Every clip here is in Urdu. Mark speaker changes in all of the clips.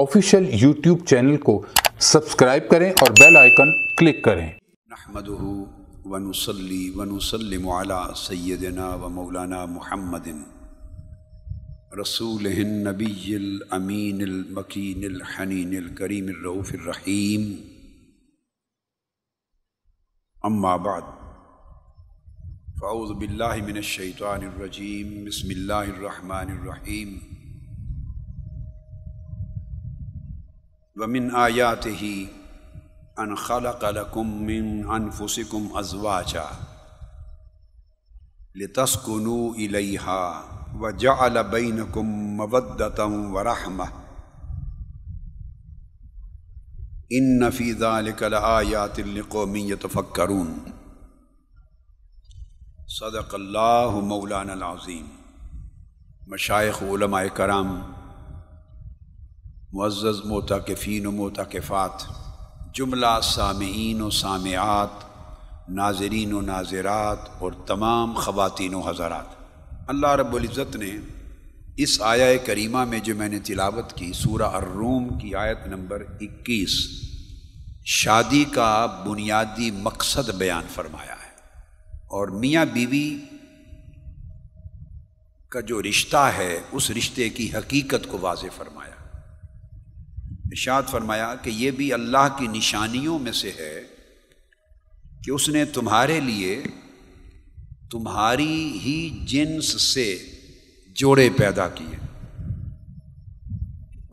Speaker 1: آفیشیل یوٹیوب چینل کو سبسکرائب کریں اور بیل آئیکن کلک کریں۔
Speaker 2: نحمده ونصلي ونسلم على سيدنا ومولانا محمد، رسوله النبي الأمين المكين الحنين الكريم الرؤوف الرحيم. أما بعد، فأعوذ بالله من الشيطان الرجيم، بسم الله الرحمن الرحيم. ومن آياته ان خلق لكم من انفسكم ازواجا لتسكنوا اليها وجعل بينكم موده ورحمه ان في ذلك لآيات لقوم يتفكرون صدق اللہ مولانا العظیم. مشائق علماء کرام معزز موتاکفین و موتاکفات جملہ سامعین و سامعات، ناظرین و ناظرات اور تمام خواتین و حضرات۔ اللہ رب العزت نے اس آیا کریمہ میں جو میں نے تلاوت کی، سورہ الروم کی آیت نمبر اکیس، شادی کا بنیادی مقصد بیان فرمایا ہے۔ اور میاں بیوی کا جو رشتہ ہے، اس رشتے کی حقیقت کو واضح فرمایا۔ اشاد فرمایا کہ یہ بھی اللہ کی نشانیوں میں سے ہے کہ اس نے تمہارے لیے تمہاری ہی جنس سے جوڑے پیدا کیے۔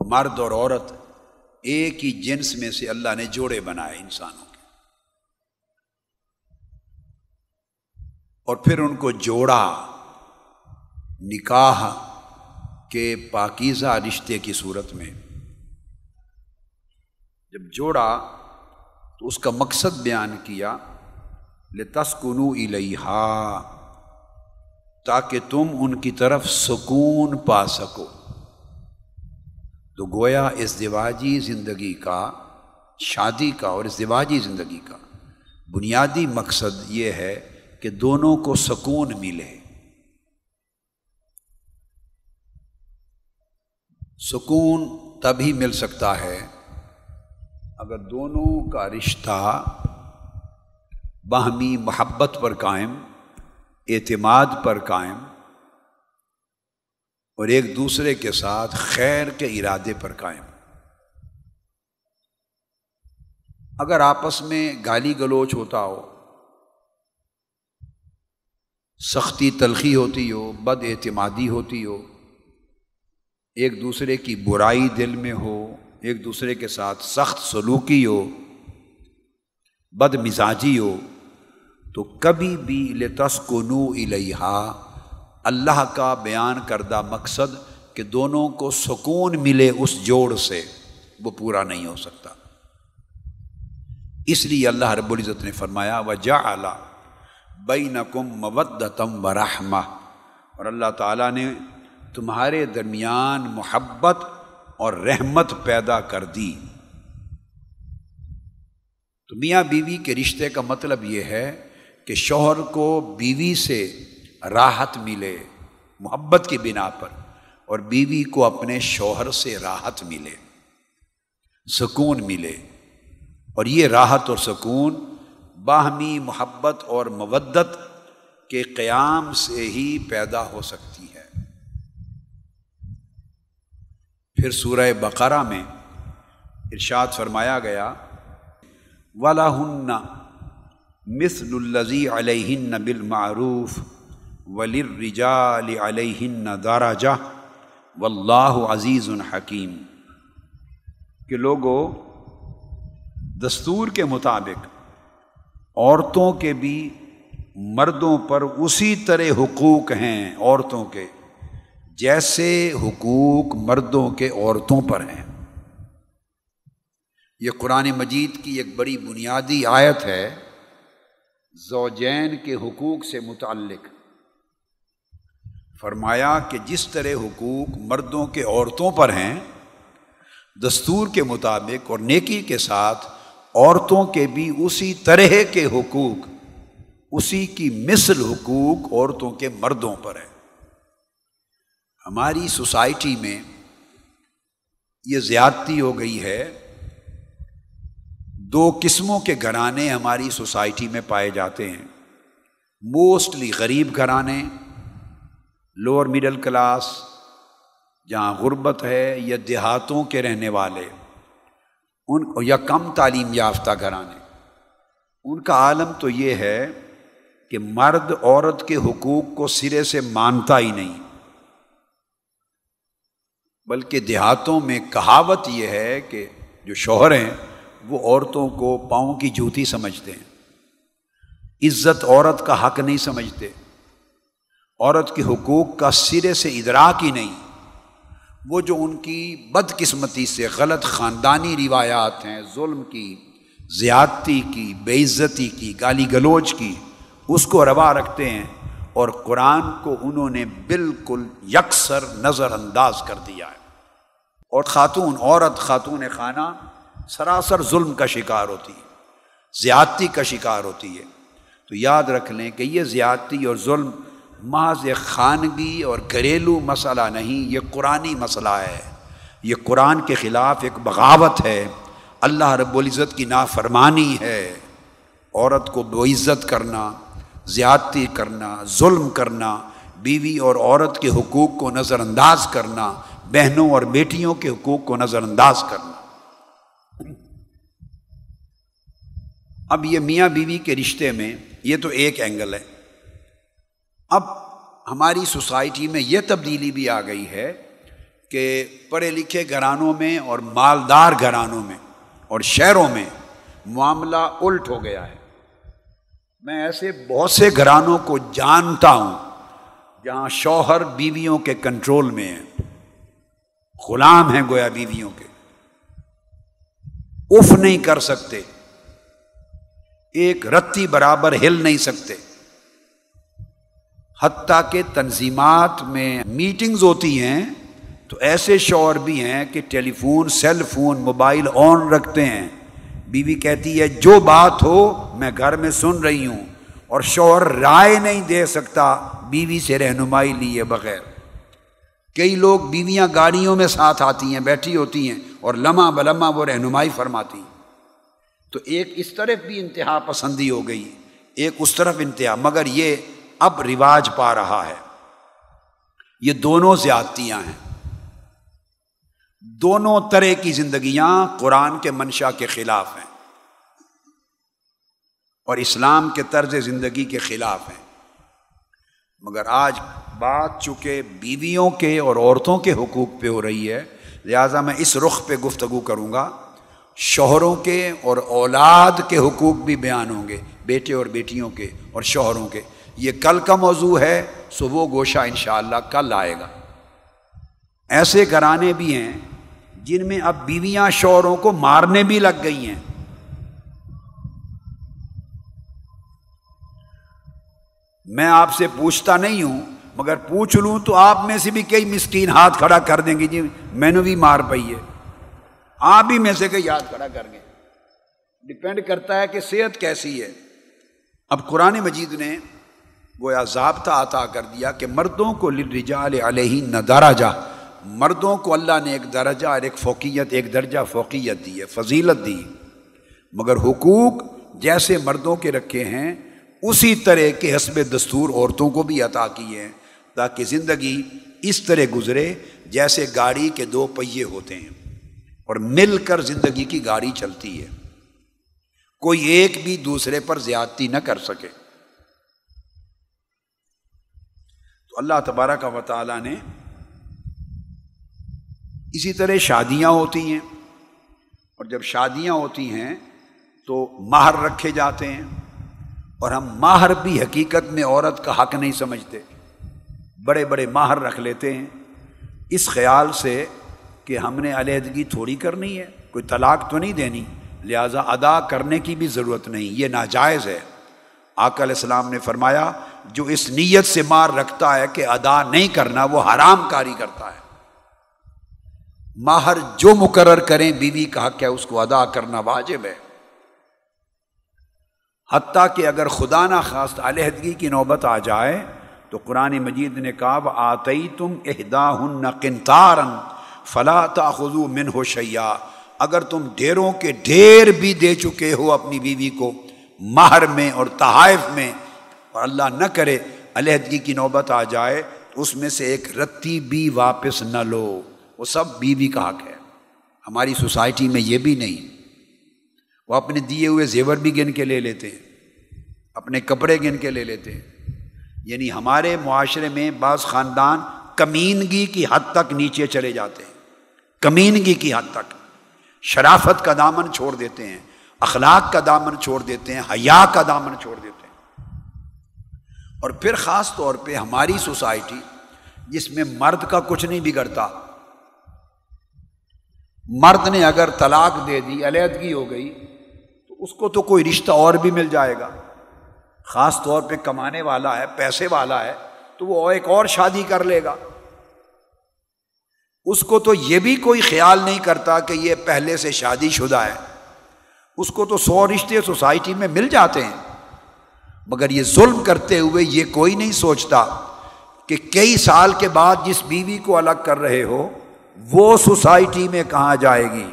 Speaker 2: مرد اور عورت ایک ہی جنس میں سے اللہ نے جوڑے بنائے انسانوں کے۔ اور پھر ان کو جوڑا، نکاح کے پاکیزہ رشتے کی صورت میں۔ جب جوڑا تو اس کا مقصد بیان کیا لتسکنو الیہا، تاکہ تم ان کی طرف سکون پا سکو۔ تو گویا اس دیواجی زندگی کا، شادی کا اور اس دیواجی زندگی کا بنیادی مقصد یہ ہے کہ دونوں کو سکون ملے۔ سکون تبھی مل سکتا ہے اگر دونوں کا رشتہ باہمی محبت پر قائم، اعتماد پر قائم، اور ایک دوسرے کے ساتھ خیر کے ارادے پر قائم۔ اگر آپس میں گالی گلوچ ہوتا ہو، سختی تلخی ہوتی ہو، بد اعتمادی ہوتی ہو، ایک دوسرے کی برائی دل میں ہو ایک دوسرے کے ساتھ سخت سلوکی ہو بد مزاجی ہو، تو کبھی بھی لتسکنو الیہا اللہ کا بیان کردہ مقصد کہ دونوں کو سکون ملے اس جوڑ سے، وہ پورا نہیں ہو سکتا۔ اس لیے اللہ رب العزت نے فرمایا و جا اعلیٰ بین کم و رحمہ اور اللہ تعالیٰ نے تمہارے درمیان محبت اور رحمت پیدا کر دی۔ تو میاں بیوی کے رشتے کا مطلب یہ ہے کہ شوہر کو بیوی سے راحت ملے محبت کی بنا پر اور بیوی کو اپنے شوہر سے راحت ملے، سکون ملے۔ اور یہ راحت اور سکون باہمی محبت اور مودت کے قیام سے ہی پیدا ہو سکتی ہے۔ پھر سورہ بقرہ میں ارشاد فرمایا گیا ولا ہن مثل الزی علیہن بالمعروف ولی رجال علیہن دارا واللہ عزیز الحکیم کہ لوگوں دستور کے مطابق عورتوں کے بھی مردوں پر اسی طرح حقوق ہیں، عورتوں کے۔ جیسے حقوق مردوں کے عورتوں پر ہیں۔ یہ قرآن مجید کی ایک بڑی بنیادی آیت ہے۔ زوجین کے حقوق سے متعلق۔ فرمایا کہ جس طرح حقوق مردوں کے عورتوں پر ہیں، دستور کے مطابق اور نیکی کے ساتھ عورتوں کے بھی اسی طرح کے حقوق، اسی کی مثل حقوق عورتوں کے مردوں پر ہیں۔ ہماری سوسائٹی میں یہ زیادتی ہو گئی ہے، دو قسموں کے گھرانے ہماری سوسائٹی میں پائے جاتے ہیں۔ موسٹلی غریب گھرانے لوور مڈل کلاس جہاں غربت ہے یا دیہاتوں کے رہنے والے، ان یا کم تعلیم یافتہ گھرانے۔ ان کا عالم تو یہ ہے کہ مرد عورت کے حقوق کو سرے سے مانتا ہی نہیں۔ بلکہ دیہاتوں میں کہاوت یہ ہے کہ جو شوہر ہیں، وہ عورتوں کو پاؤں کی جوتی سمجھتے ہیں۔ عزت عورت کا حق نہیں سمجھتے۔ عورت کے حقوق کا سرے سے ادراک ہی نہیں۔ وہ جو ان کی بد قسمتی سے غلط خاندانی روایات ہیں، ظلم کی، زیادتی کی، بے عزتی کی، گالی گلوچ کی، اس کو روا رکھتے ہیں اور قرآن کو انہوں نے بالکل یکسر نظر انداز کر دیا ہے۔ اور خاتون، عورت، خاتون خانہ سراسر ظلم کا شکار ہوتی ہے، زیادتی کا شکار ہوتی ہے۔ تو یاد رکھ لیں کہ یہ زیادتی اور ظلم محض خانگی اور گھریلو مسئلہ نہیں، یہ قرآنی مسئلہ ہے۔ یہ قرآن کے خلاف ایک بغاوت ہے۔ اللہ رب العزت کی نافرمانی ہے۔ عورت کو بو عزت کرنا، زیادتی کرنا، ظلم کرنا، بیوی اور عورت کے حقوق کو نظر انداز کرنا بہنوں اور بیٹیوں کے حقوق کو نظر انداز کرنا۔ اب یہ میاں بیوی کے رشتے میں یہ تو ایک اینگل ہے۔ اب ہماری سوسائٹی میں یہ تبدیلی بھی آ گئی ہے کہ پڑھے لکھے گھرانوں میں اور مالدار گھرانوں میں اور شہروں میں معاملہ الٹ ہو گیا ہے۔ میں ایسے بہت سے گھرانوں کو جانتا ہوں جہاں شوہر بیویوں کے کنٹرول میں ہیں۔ غلام ہیں گویا بیویوں کے۔ اف نہیں کر سکتے، ایک رتی برابر ہل نہیں سکتے۔ حتیٰ کہ تنظیمات میں میٹنگز ہوتی ہیں، تو ایسے شوہر بھی ہیں کہ telephone cell phone, mobile on رکھتے ہیں۔ بیوی کہتی ہے، جو بات ہو میں گھر میں سن رہی ہوں اور شوہر رائے نہیں دے سکتا، بیوی سے رہنمائی لیے بغیر۔ کئی لوگ بیویاں گاڑیوں میں ساتھ آتی ہیں، بیٹھی ہوتی ہیں اور لمحہ بلما وہ رہنمائی فرماتی ہیں۔ تو ایک اس طرف بھی انتہا پسندی ہو گئی، ایک اس طرف انتہا، مگر یہ اب رواج پا رہا ہے۔ یہ دونوں زیادتیاں ہیں۔ دونوں طرح کی زندگیاں قرآن کے منشا کے خلاف ہیں اور اسلام کے طرز زندگی کے خلاف ہیں۔ مگر آج بات چونکہ بیویوں کے اور عورتوں کے حقوق پہ ہو رہی ہے، لہٰذا میں اس رخ پہ گفتگو کروں گا۔ شوہروں کے اور اولاد کے حقوق بھی بیان ہوں گے، بیٹے اور بیٹیوں کے اور شوہروں کے۔ یہ کل کا موضوع ہے، سو وہ گوشہ انشاءاللہ کل آئے گا۔ ایسے گھرانے بھی ہیں جن میں اب بیویاں شوہروں کو مارنے بھی لگ گئی ہیں۔ میں آپ سے پوچھتا نہیں ہوں، مگر پوچھ لوں تو آپ میں سے بھی کئی مسکین ہاتھ کھڑا کر دیں گے۔ جی میں نے بھی مار پئی ہے۔ آپ بھی میں سے کئی ہاتھ کھڑا کر گئے۔ ڈپینڈ کرتا ہے کہ صحت کیسی ہے۔ اب قرآن مجید نے گویا ضابطہ عطا کر دیا کہ مردوں کو لرجال علیہ نہ درجہ، مردوں کو اللہ نے ایک درجہ اور ایک فوقیت، ایک درجہ فوقیت دی ہے، فضیلت دی۔ مگر حقوق جیسے مردوں کے رکھے ہیں اسی طرح کے حسب دستور عورتوں کو بھی عطا کیے ہیں تاکہ زندگی اس طرح گزرے جیسے گاڑی کے دو پہیے ہوتے ہیں اور مل کر زندگی کی گاڑی چلتی ہے۔ کوئی ایک بھی دوسرے پر زیادتی نہ کر سکے۔ تو اللہ تبارہ کا وطالعہ نے اسی طرح شادیاں ہوتی ہیں۔ اور جب شادیاں ہوتی ہیں تو ماہر رکھے جاتے ہیں۔ اور ہم ماہر بھی حقیقت میں عورت کا حق نہیں سمجھتے۔ بڑے بڑے ماہر رکھ لیتے ہیں۔ اس خیال سے کہ ہم نے علیحدگی تھوڑی کرنی ہے، کوئی طلاق تو نہیں دینی، لہٰذا ادا کرنے کی بھی ضرورت نہیں، یہ ناجائز ہے۔ آقا علیہ السلام نے فرمایا، جو اس نیت سے مار رکھتا ہے کہ ادا نہیں کرنا، وہ حرام کاری کرتا ہے۔ ماہر جو مقرر کریں بیوی کا حق ہے، اس کو ادا کرنا واجب ہے۔ حتیٰ کہ اگر خدا نہ خاص علیحدگی کی نوبت آ جائے، تو قرآن مجید نے کہا وہ آتی تم اہدا ہن کنتارن فلا تاخذو من ہو شیا اگر تم ڈھیروں کے ڈھیر بھی دے چکے ہو اپنی بیوی کو مہر میں اور تحائف میں، اور اللہ نہ کرے علیحدگی کی نوبت آ جائے، اس میں سے ایک رتی بھی واپس نہ لو۔ وہ سب بیوی کا حق ہے۔ ہماری سوسائٹی میں یہ بھی نہیں۔ وہ اپنے دیے ہوئے زیور بھی گن کے لے لیتے ہیں، اپنے کپڑے گن کے لے لیتے ہیں۔ یعنی ہمارے معاشرے میں بعض خاندان کمینگی کی حد تک نیچے چلے جاتے ہیں۔ کمینگی کی حد تک۔ شرافت کا دامن چھوڑ دیتے ہیں، اخلاق کا دامن چھوڑ دیتے ہیں، حیا کا دامن چھوڑ دیتے ہیں۔ اور پھر خاص طور پہ ہماری سوسائٹی، جس میں مرد کا کچھ نہیں بگڑتا۔ مرد نے اگر طلاق دے دی، علیحدگی ہو گئی اس کو تو کوئی رشتہ اور بھی مل جائے گا۔ خاص طور پہ کمانے والا ہے، پیسے والا ہے، تو وہ ایک اور شادی کر لے گا۔ اس کو تو یہ بھی کوئی خیال نہیں کرتا کہ یہ پہلے سے شادی شدہ ہے۔ اس کو تو سو رشتے سوسائٹی میں مل جاتے ہیں۔ مگر یہ ظلم کرتے ہوئے یہ کوئی نہیں سوچتا کہ کئی سال کے بعد جس بیوی کو الگ کر رہے ہو، وہ سوسائٹی میں کہاں جائے گی۔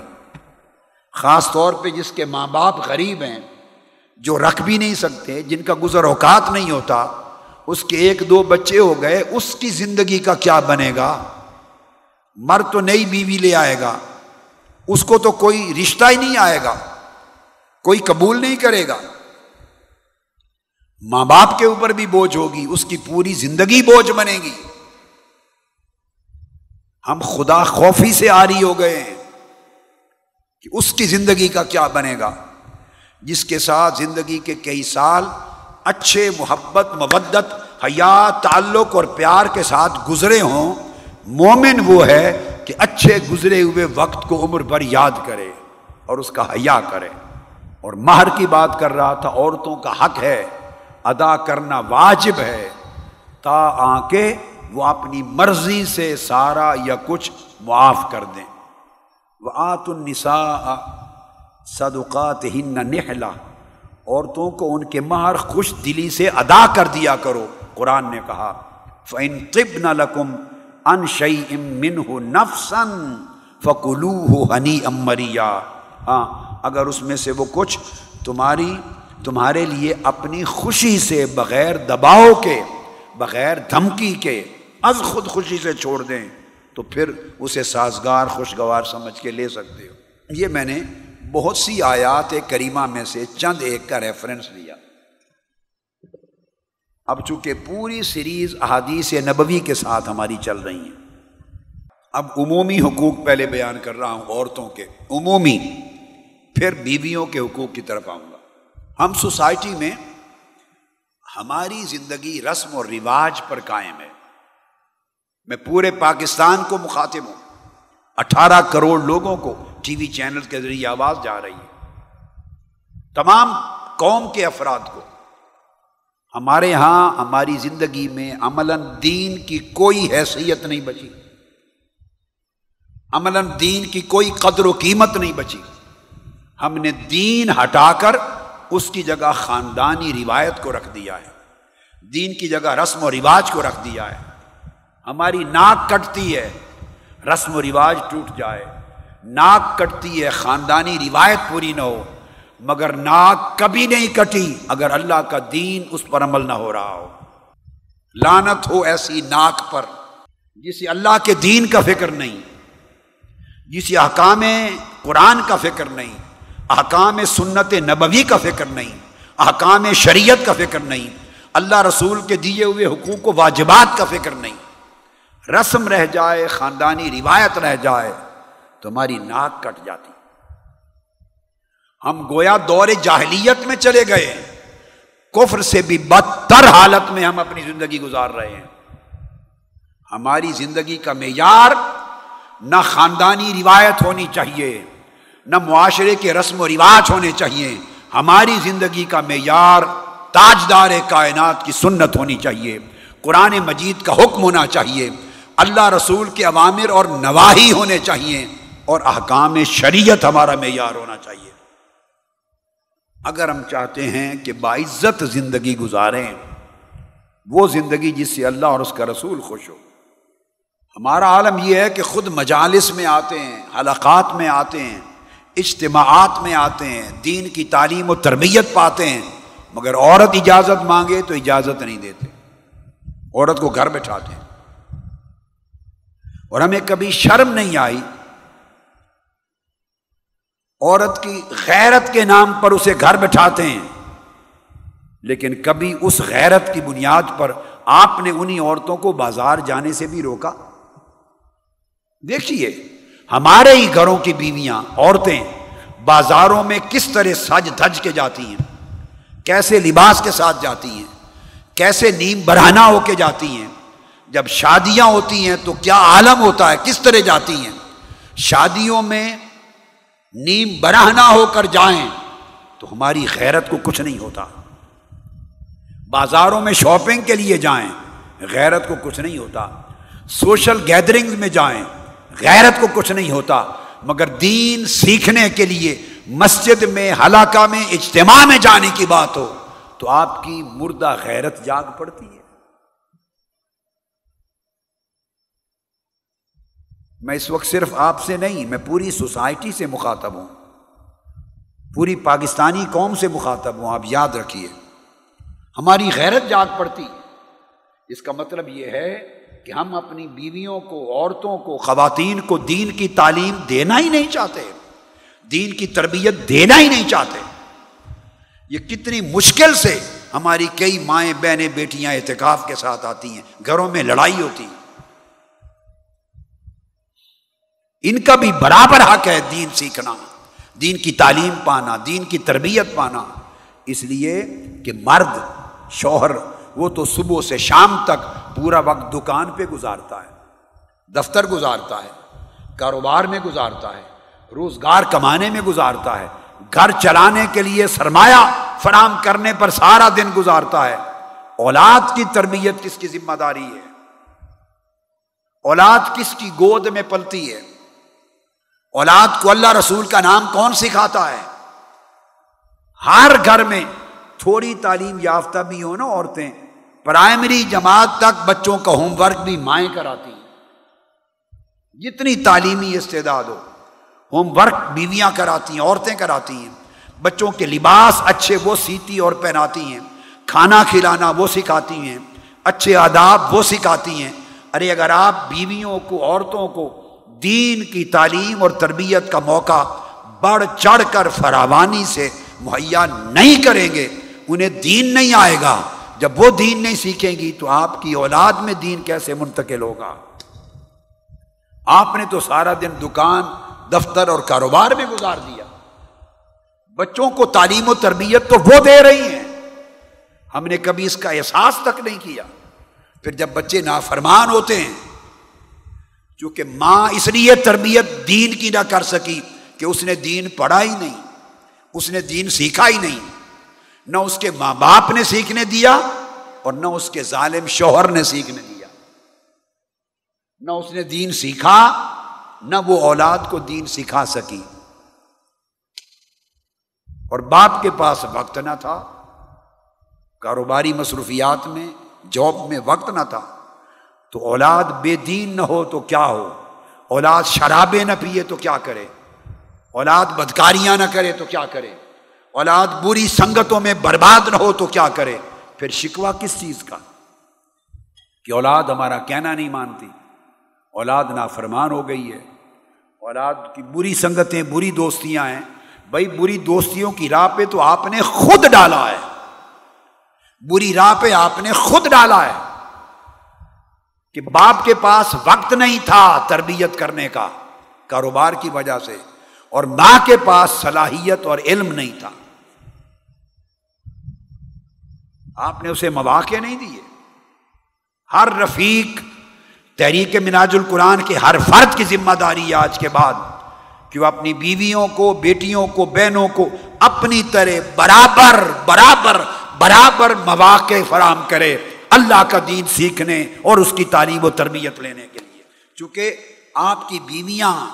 Speaker 2: خاص طور پہ جس کے ماں باپ غریب ہیں، جو رکھ بھی نہیں سکتے، جن کا گزر اوقات نہیں ہوتا، اس کے ایک دو بچے ہو گئے، اس کی زندگی کا کیا بنے گا؟ مرد تو نئی بیوی لے آئے گا، اس کو تو کوئی رشتہ ہی نہیں آئے گا، کوئی قبول نہیں کرے گا۔ ماں باپ کے اوپر بھی بوجھ ہوگی، اس کی پوری زندگی بوجھ بنے گی۔ ہم خدا خوفی سے آ رہی ہو گئے ہیں۔ کہ اس کی زندگی کا کیا بنے گا؟ جس کے ساتھ زندگی کے کئی سال اچھے محبت مبدت حیات، تعلق اور پیار کے ساتھ گزرے ہوں، مومن وہ ہے کہ اچھے گزرے ہوئے وقت کو عمر بھر یاد کرے اور اس کا حیا کرے۔ اور مہر کی بات کر رہا تھا، عورتوں کا حق ہے، ادا کرنا واجب ہے۔ تا آ کے وہ اپنی مرضی سے سارا یا کچھ معاف کر دیں۔ وہ آت النساء صدقات ہن نہلا عورتوں کو ان کے مہر خوش دلی سے ادا کر دیا کرو، قرآن نے کہا۔ فن طب نہ لکم ان شعی امن ہو نفسن فکلو ہو ہنی امریا ہاں اگر اس میں سے وہ کچھ تمہاری، تمہارے لیے اپنی خوشی سے بغیر دباؤ کے، بغیر دھمکی کے از خود خوشی سے چھوڑ دیں۔ تو پھر اسے سازگار خوشگوار سمجھ کے لے سکتے ہو۔ یہ میں نے بہت سی آیات کریمہ میں سے چند ایک کا ریفرنس لیا۔ اب چونکہ پوری سیریز احادیث نبوی کے ساتھ ہماری چل رہی ہیں، اب عمومی حقوق پہلے بیان کر رہا ہوں عورتوں کے۔ عمومی، پھر بیویوں کے حقوق کی طرف آؤں گا۔ ہم سوسائٹی میں ہماری زندگی رسم اور رواج پر قائم ہے۔ میں پورے پاکستان کو مخاطب ہوں۔ اٹھارہ کروڑ لوگوں کو ٹی وی چینل کے ذریعے آواز جا رہی ہے۔ تمام قوم کے افراد کو۔ ہمارے ہاں ہماری زندگی میں عملاً دین کی کوئی حیثیت نہیں بچی۔ عملاً دین کی کوئی قدر و قیمت نہیں بچی۔ ہم نے دین ہٹا کر اس کی جگہ خاندانی روایت کو رکھ دیا ہے۔ دین کی جگہ رسم و رواج کو رکھ دیا ہے۔ ہماری ناک کٹتی ہے، رسم و رواج ٹوٹ جائے۔ ناک کٹتی ہے، خاندانی روایت پوری نہ ہو۔ مگر ناک کبھی نہیں کٹی اگر اللہ کا دین اس پر عمل نہ ہو رہا ہو۔ لانت ہو ایسی ناک پر جسے اللہ کے دین کا فکر نہیں، جسے احکام قرآن کا فکر نہیں، احکام سنت نبوی کا فکر نہیں، احکام شریعت کا فکر نہیں، اللہ رسول کے دیے ہوئے حقوق و واجبات کا فکر نہیں۔ رسم رہ جائے، خاندانی روایت رہ جائے، تو ہماری ناک کٹ جاتی۔ ہم گویا دور جاہلیت میں چلے گئے کفر سے بھی بدتر حالت میں ہم اپنی زندگی گزار رہے ہیں۔ ہماری زندگی کا معیار نہ خاندانی روایت ہونی چاہیے، نہ معاشرے کے رسم و رواج ہونے چاہیے۔ ہماری زندگی کا معیار تاجدار کائنات کی سنت ہونی چاہیے۔ قرآن مجید کا حکم ہونا چاہیے۔ اللہ رسول کے عوامر اور نواحی ہونے چاہیے اور احکام شریعت ہمارا معیار ہونا چاہیے۔ اگر ہم چاہتے ہیں کہ باعزت زندگی گزاریں، وہ زندگی جس سے اللہ اور اس کا رسول خوش ہو۔ ہمارا عالم یہ ہے کہ خود مجالس میں آتے ہیں، حلقات میں آتے ہیں، اجتماعات میں آتے ہیں، دین کی تعلیم و تربیت پاتے ہیں، مگر عورت اجازت مانگے تو اجازت نہیں دیتے۔ عورت کو گھر بٹھاتے ہیں۔ اور ہمیں کبھی شرم نہیں آئی۔ عورت کی غیرت کے نام پر اسے گھر بٹھاتے ہیں، لیکن کبھی اس غیرت کی بنیاد پر آپ نے انہیں عورتوں کو بازار جانے سے بھی روکا۔ دیکھیے، ہمارے ہی گھروں کی بیویاں عورتیں بازاروں میں کس طرح سج دھج کے جاتی ہیں، کیسے لباس کے ساتھ جاتی ہیں، کیسے نیم برہنا ہو کے جاتی ہیں۔ جب شادیاں ہوتی ہیں تو کیا عالم ہوتا ہے؟ کس طرح جاتی ہیں؟ شادیوں میں نیم برہنا ہو کر جائیں تو ہماری غیرت کو کچھ نہیں ہوتا۔ بازاروں میں شاپنگ کے لیے جائیں، غیرت کو کچھ نہیں ہوتا۔ سوشل گیدرنگ میں جائیں، غیرت کو کچھ نہیں ہوتا۔ مگر دین سیکھنے کے لیے مسجد میں حلقہ میں، اجتماع میں جانے کی بات ہو تو آپ کی مردہ غیرت جاگ پڑتی ہے۔ میں اس وقت صرف آپ سے نہیں، میں پوری سوسائٹی سے مخاطب ہوں۔ پوری پاکستانی قوم سے مخاطب ہوں، آپ یاد رکھیے۔ ہماری غیرت جاگ پڑتی اس کا مطلب یہ ہے کہ ہم اپنی بیویوں کو، عورتوں کو، خواتین کو دین کی تعلیم دینا ہی نہیں چاہتے۔ دین کی تربیت دینا ہی نہیں چاہتے۔ یہ کتنی مشکل سے ہماری کئی مائیں، بہنیں، بیٹیاں احتکاف کے ساتھ آتی ہیں۔ گھروں میں لڑائی ہوتی۔ ان کا بھی برابر حق ہے دین سیکھنا، دین کی تعلیم پانا، دین کی تربیت پانا۔ اس لیے کہ مرد، شوہر، وہ تو صبح سے شام تک پورا وقت دکان پہ گزارتا ہے، دفتر گزارتا ہے، کاروبار میں گزارتا ہے، روزگار کمانے میں گزارتا ہے، گھر چلانے کے لیے سرمایہ فراہم کرنے پر سارا دن گزارتا ہے۔ اولاد کی تربیت کس کی ذمہ داری ہے؟ اولاد کس کی گود میں پلتی ہے؟ اولاد کو اللہ رسول کا نام کون سکھاتا ہے؟ ہر گھر میں تھوڑی تعلیم یافتہ بھی ہو نا عورتیں۔ پرائمری جماعت تک بچوں کا ہوم ورک بھی مائیں کراتی ہیں۔ جتنی تعلیمی استعداد ہو، ہوم ورک بیویاں کراتی ہیں، عورتیں کراتی ہیں۔ بچوں کے لباس اچھے وہ سیتی اور پہناتی ہیں۔ کھانا کھلانا وہ سکھاتی ہیں۔ اچھے آداب وہ سکھاتی ہیں۔ ارے اگر آپ بیویوں کو، عورتوں کو دین کی تعلیم اور تربیت کا موقع بڑھ چڑھ کر فراوانی سے مہیا نہیں کریں گے، انہیں دین نہیں آئے گا۔ جب وہ دین نہیں سیکھیں گی تو آپ کی اولاد میں دین کیسے منتقل ہوگا؟ آپ نے تو سارا دن دکان، دفتر اور کاروبار میں گزار دیا۔ بچوں کو تعلیم و تربیت تو وہ دے رہی ہیں۔ ہم نے کبھی اس کا احساس تک نہیں کیا۔ پھر جب بچے نافرمان ہوتے ہیں چونکہ ماں اس لیے تربیت دین کی نہ کر سکی کہ اس نے دین پڑھا ہی نہیں، اس نے دین سیکھا ہی نہیں۔ نہ اس کے ماں باپ نے سیکھنے دیا اور نہ اس کے ظالم شوہر نے سیکھنے دیا۔ نہ اس نے دین سیکھا، نہ وہ اولاد کو دین سکھا سکی۔ اور باپ کے پاس وقت نہ تھا، کاروباری مصروفیات میں، جاب میں وقت نہ تھا۔ تو اولاد بے دین نہ ہو تو کیا ہو؟ اولاد شرابیں نہ پیے تو کیا کرے؟ اولاد بدکاریاں نہ کرے تو کیا کرے؟ اولاد بری سنگتوں میں برباد نہ ہو تو کیا کرے؟ پھر شکوا کس چیز کا؟ کہ اولاد ہمارا کہنا نہیں مانتی، اولاد نافرمان ہو گئی ہے، اولاد کی بری سنگتیں، بری دوستیاں ہیں۔ بھائی، بری دوستیوں کی راہ پہ تو آپ نے خود ڈالا ہے۔ بری راہ پہ آپ نے خود ڈالا ہے۔ کہ باپ کے پاس وقت نہیں تھا تربیت کرنے کا، کاروبار کی وجہ سے، اور ماں کے پاس صلاحیت اور علم نہیں تھا۔ آپ نے اسے مواقع نہیں دیے۔ ہر رفیق تحریک مناج القرآن کے ہر فرد کی ذمہ داری ہے آج کے بعد، کہ وہ اپنی بیویوں کو، بیٹیوں کو، بہنوں کو اپنی طرح برابر برابر برابر مواقع فراہم کرے۔ اللہ کا دین سیکھنے اور اس کی تعلیم و تربیت لینے کے لیے۔ چونکہ آپ کی بیویاں،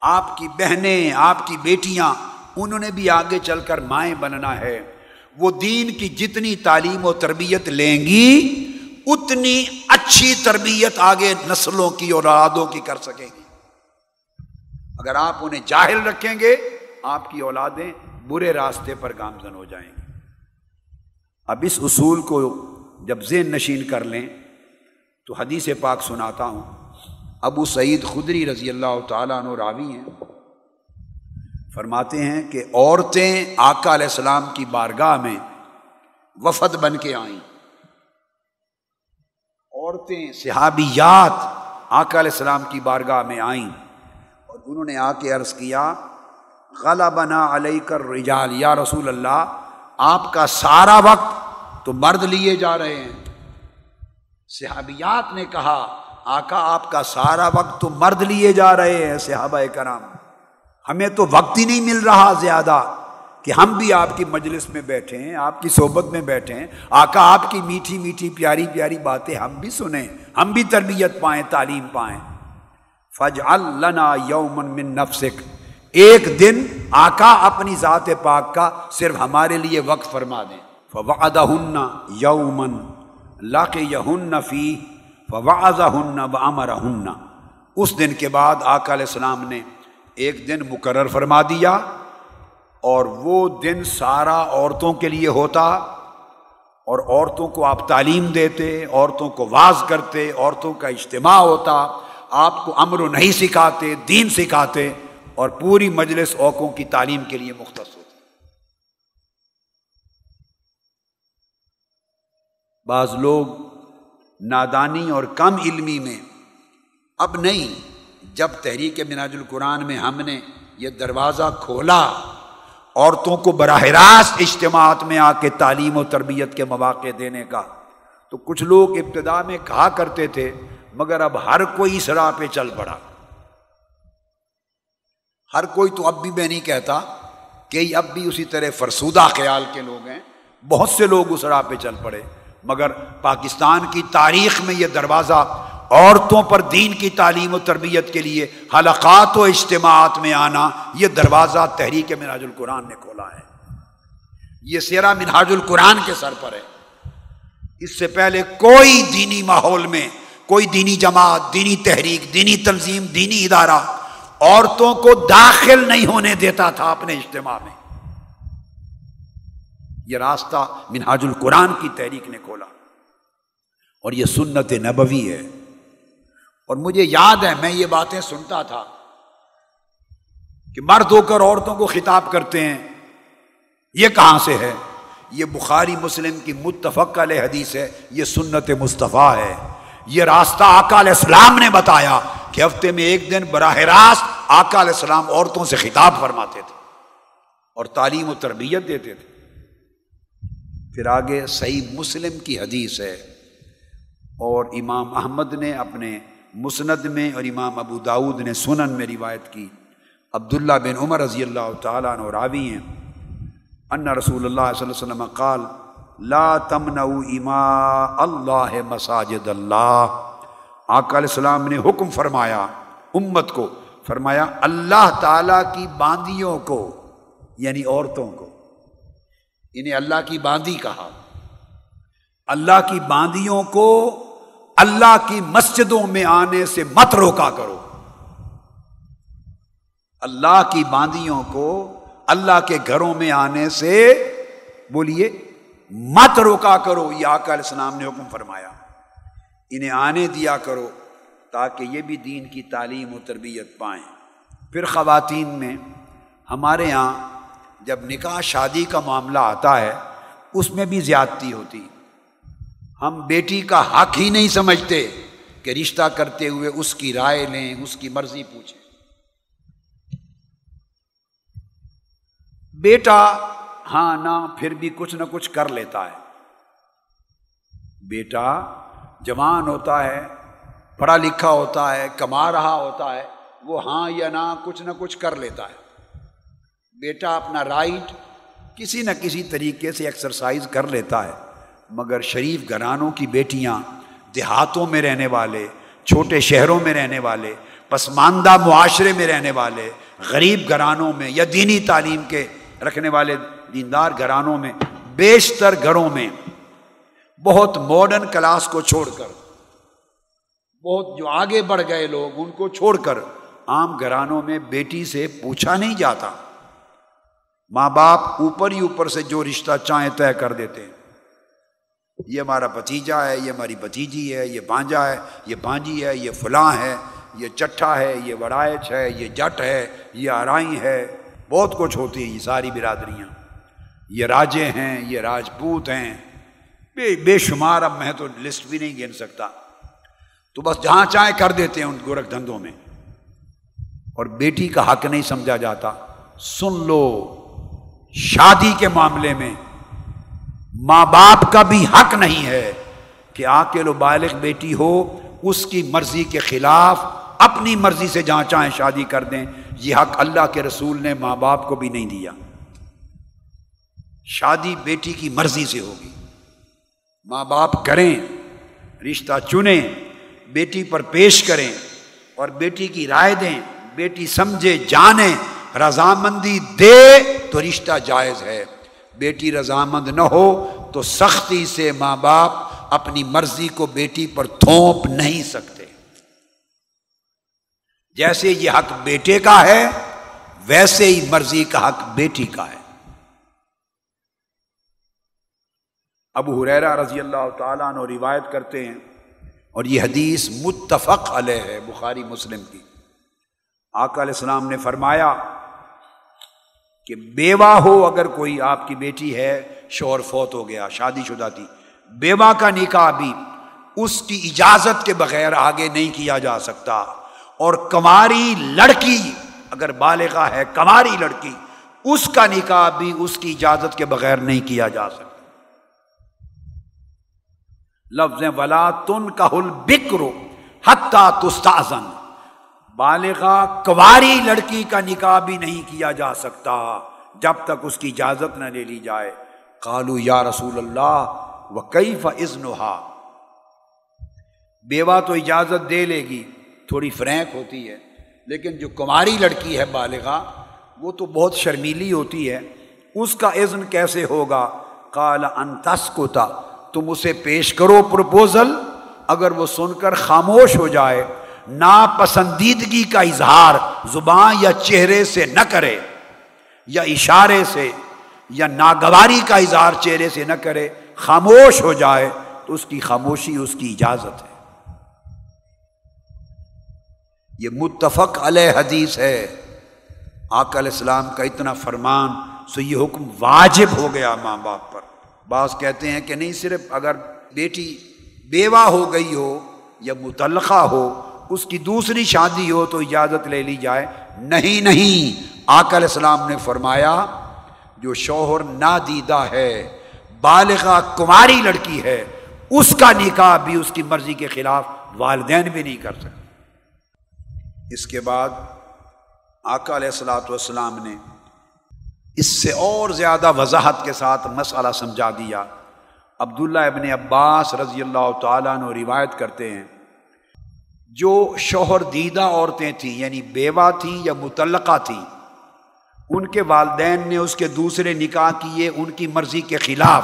Speaker 2: آپ کی بہنیں، آپ کی بیٹیاں، انہوں نے بھی آگے چل کر مائیں بننا ہے۔ وہ دین کی جتنی تعلیم و تربیت لیں گی، اتنی اچھی تربیت آگے نسلوں کی اور اولادوں کی کر سکیں گی۔ اگر آپ انہیں جاہل رکھیں گے، آپ کی اولادیں برے راستے پر گامزن ہو جائیں گی۔ اب اس اصول کو جب ذہن نشین کر لیں، تو حدیث پاک سناتا ہوں۔ ابو سعید خدری رضی اللہ تعالیٰ عنہ راوی ہیں۔ فرماتے ہیں کہ عورتیں آقا علیہ السلام کی بارگاہ میں وفد بن کے آئیں۔ عورتیں صحابیات آقا علیہ السلام کی بارگاہ میں آئیں۔ اور انہوں نے آ کے عرض کیا غلہ بنا علیہ کر رجال یا رسول اللہ آپ کا سارا وقت تو مرد لیے جا رہے ہیں۔ صحابیات نے کہا، آقا آپ کا سارا وقت تو مرد لیے جا رہے ہیں صحابہ کرام۔ ہمیں تو وقت ہی نہیں مل رہا زیادہ کہ ہم بھی آپ کی مجلس میں بیٹھے ہیں، آپ کی صحبت میں بیٹھے ہیں۔ آقا آپ کی میٹھی میٹھی پیاری پیاری باتیں ہم بھی سنیں، ہم بھی تربیت پائیں، تعلیم پائیں۔ فج النا یومن من نفسک۔ ایک دن آقا اپنی ذات پاک کا صرف ہمارے لیے وقت فرما دیں۔ فواد ہن یومن لا یہن فی فواز ہن و امر ہن اس دن کے بعد آقا علیہ السلام نے ایک دن مقرر فرما دیا اور وہ دن سارا عورتوں کے لیے ہوتا اور عورتوں کو آپ تعلیم دیتے، عورتوں کو واز کرتے، عورتوں کا اجتماع ہوتا، آپ کو امر و نہیں سکھاتے، دین سکھاتے۔ اور پوری مجلس اوقوں کی تعلیم کے لیے مختص ہوتی بعض لوگ نادانی اور کم علمی میں اب نہیں، جب تحریک مناج القرآن میں ہم نے یہ دروازہ کھولا، عورتوں کو براہ راست اجتماعات میں آ کے تعلیم و تربیت کے مواقع دینے کا تو کچھ لوگ ابتدا میں کہا کرتے تھے، مگر اب ہر کوئی اس راہ پہ چل پڑا۔ ہر کوئی تو اب بھی میں نہیں کہتا کہ اب بھی اسی طرح فرسودہ خیال کے لوگ ہیں۔ بہت سے لوگ اس راہ پہ چل پڑے۔ مگر پاکستان کی تاریخ میں یہ دروازہ عورتوں پر دین کی تعلیم و تربیت کے لیے حلقات و اجتماعات میں آنا، یہ دروازہ تحریک مناج القرآن نے کھولا ہے۔ یہ سیرا مناج القرآن کے سر پر ہے۔ اس سے پہلے کوئی دینی ماحول میں، کوئی دینی جماعت، دینی تحریک، دینی تنظیم، دینی ادارہ عورتوں کو داخل نہیں ہونے دیتا تھا اپنے اجتماع میں۔ یہ راستہ منہاج القرآن کی تحریک نے کھولا۔ اور یہ سنت نبوی ہے۔ اور مجھے یاد ہے، میں یہ باتیں سنتا تھا کہ مرد ہو کر عورتوں کو خطاب کرتے ہیں۔ یہ کہاں سے ہے؟ یہ بخاری مسلم کی متفق علیہ حدیث ہے۔ یہ سنت مصطفیٰ ہے۔ یہ راستہ آقا علیہ السلام نے بتایا۔ کہ ہفتے میں ایک دن براہ راست آقا علیہ السلام عورتوں سے خطاب فرماتے تھے اور تعلیم و تربیت دیتے تھے۔ پھر آگے صحیح مسلم کی حدیث ہے اور امام احمد نے اپنے مسند میں اور امام ابو داود نے سنن میں روایت کی۔ عبداللہ بن عمر رضی اللہ تعالیٰ عنہ راوی ہیں۔ ان رسول اللہ صلی اللہ علیہ وسلم قال، لا تمنعوا اما اللہ مساجد اللہ۔ آقا علیہ السلام نے حکم فرمایا، امت کو، فرمایا، اللہ تعالیٰ کی باندیوں کو یعنی عورتوں کو انہیں اللہ کی باندی کہا۔ اللہ کی باندیوں کو اللہ کی مسجدوں میں آنے سے مت روکا کرو۔ اللہ کی باندیوں کو اللہ کے گھروں میں آنے سے بولیے، مت روکا کرو، یہ آقا علیہ السلام نے حکم فرمایا۔ انہیں آنے دیا کرو تاکہ یہ بھی دین کی تعلیم و تربیت پائیں۔ پھر خواتین میں ہمارے یہاں جب نکاح شادی کا معاملہ آتا ہے، اس میں بھی زیادتی ہوتی۔ ہم بیٹی کا حق ہی نہیں سمجھتے کہ رشتہ کرتے ہوئے اس کی رائے لیں، اس کی مرضی پوچھیں۔ بیٹا ہاں نہ، پھر بھی کچھ نہ کچھ کر لیتا ہے۔ بیٹا جوان ہوتا ہے، پڑھا لکھا ہوتا ہے، کما رہا ہوتا ہے، وہ ہاں یا نہ کچھ نہ کچھ کر لیتا ہے۔ بیٹا اپنا رائٹ کسی نہ کسی طریقے سے ایکسرسائز کر لیتا ہے، مگر شریف گھرانوں کی بیٹیاں، دیہاتوں میں رہنے والے، چھوٹے شہروں میں رہنے والے، پسماندہ معاشرے میں رہنے والے، غریب گھرانوں میں یا دینی تعلیم کے رکھنے والے دیندار گھرانوں میں، بیشتر گھروں میں بہت ماڈرن کلاس کو چھوڑ کر۔ بہت جو آگے بڑھ گئے لوگ، ان کو چھوڑ کر عام گھرانوں میں بیٹی سے پوچھا نہیں جاتا۔ ماں باپ اوپر ہی اوپر سے جو رشتہ چاہیں طے کر دیتے ہیں۔ یہ ہمارا بھتیجا ہے، یہ ہماری بھتیجی ہے، یہ بانجا ہے، یہ بانجی ہے، یہ فلاں ہے، یہ چٹھا ہے، یہ وڑائچ ہے، یہ جٹ ہے، یہ آرائی ہے۔ بہت کچھ ہوتی ہیں یہ ساری برادریاں۔ یہ راجے ہیں، یہ راجپوت ہیں۔ بے بے شمار اب میں تو لسٹ بھی نہیں گن سکتا۔ تو بس جہاں چاہیں کر دیتے ہیں ان گورکھ دھندوں میں۔ اور بیٹی کا حق نہیں سمجھا جاتا۔ سن لو، شادی کے معاملے میں ماں باپ کا بھی حق نہیں ہے کہ آ کے لو بالغ بیٹی ہو، اس کی مرضی کے خلاف اپنی مرضی سے جہاں چاہیں شادی کر دیں۔ یہ حق اللہ کے رسول نے ماں باپ کو بھی نہیں دیا۔ شادی بیٹی کی مرضی سے ہوگی۔ ماں باپ کریں، رشتہ چنیں، بیٹی پر پیش کریں اور بیٹی کی رائے دیں، بیٹی سمجھے جانے رضامندی دے تو رشتہ جائز ہے۔ بیٹی رضامند نہ ہو تو سختی سے ماں باپ اپنی مرضی کو بیٹی پر تھوپ نہیں سکتے۔ جیسے یہ حق بیٹے کا ہے، ویسے ہی مرضی کا حق بیٹی کا ہے۔ ابو حریرا رضی اللہ تعالیٰ نے روایت کرتے ہیں اور یہ حدیث متفق علیہ ہے، بخاری مسلم کی۔ آقا علیہ السلام نے فرمایا کہ بیوہ ہو اگر کوئی آپ کی بیٹی ہے، شور فوت ہو گیا، شادی شدہ تھی، بیوہ کا نکاح بھی اس کی اجازت کے بغیر آگے نہیں کیا جا سکتا۔ اور کماری لڑکی اگر بالغہ ہے، کماری لڑکی، اس کا نکاح بھی اس کی اجازت کے بغیر نہیں کیا جا سکتا۔ لفظ ولا تن کا ہل بکرو حتہ تستازن بالغا، کواری لڑکی کا نکاح بھی نہیں کیا جا سکتا جب تک اس کی اجازت نہ لے لی جائے۔ کالو یا رسول اللہ و کئی فزن بیوہ تو اجازت دے لے گی، تھوڑی فرینک ہوتی ہے، لیکن جو کماری لڑکی ہے بالغا، وہ تو بہت شرمیلی ہوتی ہے۔ اس کا عزن کیسے ہوگا؟ کالا انتس کو تم اسے پیش کرو پرپوزل۔ اگر وہ سن کر خاموش ہو جائے، ناپسندیدگی کا اظہار زبان یا چہرے سے نہ کرے، یا اشارے سے، یا ناگواری کا اظہار چہرے سے نہ کرے، خاموش ہو جائے، تو اس کی خاموشی، اس کی اجازت ہے۔ یہ متفق علیہ حدیث ہے۔ آقا علیہ السلام کا اتنا فرمان، سو یہ حکم واجب ہو گیا ماں باپ پر۔ بعض کہتے ہیں کہ نہیں، صرف اگر بیٹی بیوہ ہو گئی ہو یا متعلقہ ہو، اس کی دوسری شادی ہو تو اجازت لے لی جائے۔ نہیں نہیں۔ آقا علیہ السلام نے فرمایا، جو شوہر نادیدہ ہے بالغ کماری لڑکی ہے، اس کا نکاح بھی اس کی مرضی کے خلاف والدین بھی نہیں کر سکتے۔ اس کے بعد آقا علیہ السلاۃ والسلام نے اس سے اور زیادہ وضاحت کے ساتھ مسئلہ سمجھا دیا۔ عبداللہ ابن عباس رضی اللہ تعالیٰ نے روایت کرتے ہیں۔ جو شوہر دیدہ عورتیں تھیں یعنی بیوہ تھیں یا متعلقہ تھیں، ان کے والدین نے اس کے دوسرے نکاح کیے، ان کی مرضی کے خلاف۔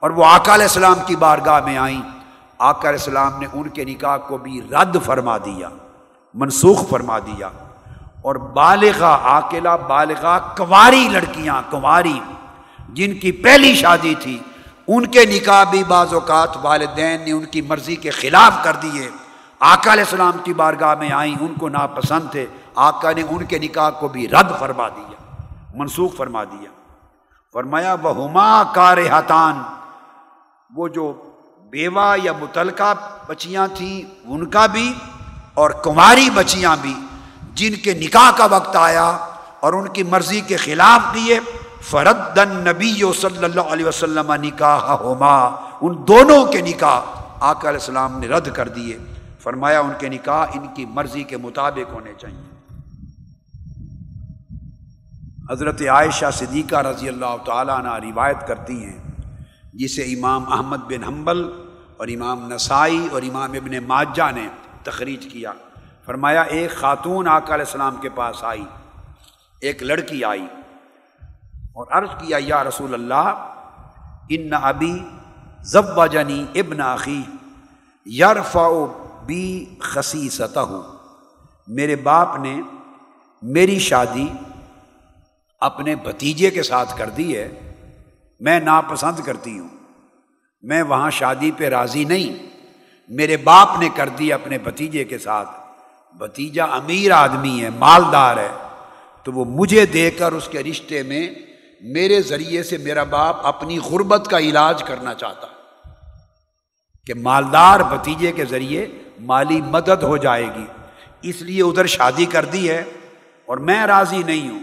Speaker 2: اور وہ آقا علیہ السلام کی بارگاہ میں آئیں۔ آقا علیہ السلام نے ان کے نکاح کو بھی رد فرما دیا، منسوخ فرما دیا۔ اور بالغہ آکلا بالغہ کنواری لڑکیاں کنواری جن کی پہلی شادی تھی، ان کے نکاح بھی بعض اوقات والدین نے ان کی مرضی کے خلاف کر دیے۔ آقا علیہ السلام کی بارگاہ میں آئیں، ان کو ناپسند تھے۔ آقا نے ان کے نکاح کو بھی رد فرما دیا، منسوخ فرما دیا۔ فرمایا وہ ہما کار حتان وہ جو بیوہ یا متعلقہ بچیاں تھیں، ان کا بھی اور کماری بچیاں بھی۔ جن کے نکاح کا وقت آیا اور ان کی مرضی کے خلاف دیے فردن نبی صلی اللہ علیہ وسلم نکاح ہوما ان دونوں کے نکاح آقا علیہ السلام نے رد کر دیے۔ فرمایا ان کے نکاح ان کی مرضی کے مطابق ہونے چاہیے۔ حضرت عائشہ صدیقہ رضی اللہ تعالیٰ عنہ روایت کرتی ہیں، جسے امام احمد بن حنبل اور امام نسائی اور امام ابن ماجہ نے تخریج کیا۔ فرمایا، ایک خاتون آقا علیہ السلام کے پاس آئی، ایک لڑکی آئی اور عرض کیا، یا رسول اللہ، ان ابھی ضب جنی ابن عقی یارفا بی خسی سطح میرے باپ نے میری شادی اپنے بھتیجے کے ساتھ کر دی ہے، میں ناپسند کرتی ہوں۔ میں وہاں شادی پہ راضی نہیں، میرے باپ نے کر دی اپنے بھتیجے کے ساتھ۔ بھتیجا امیر آدمی ہے، مالدار ہے، تو وہ مجھے دے کر اس کے رشتے میں میرے ذریعے سے میرا باپ اپنی غربت کا علاج کرنا چاہتا کہ مالدار بھتیجے کے ذریعے مالی مدد ہو جائے گی۔ اس لیے ادھر شادی کر دی ہے اور میں راضی نہیں ہوں۔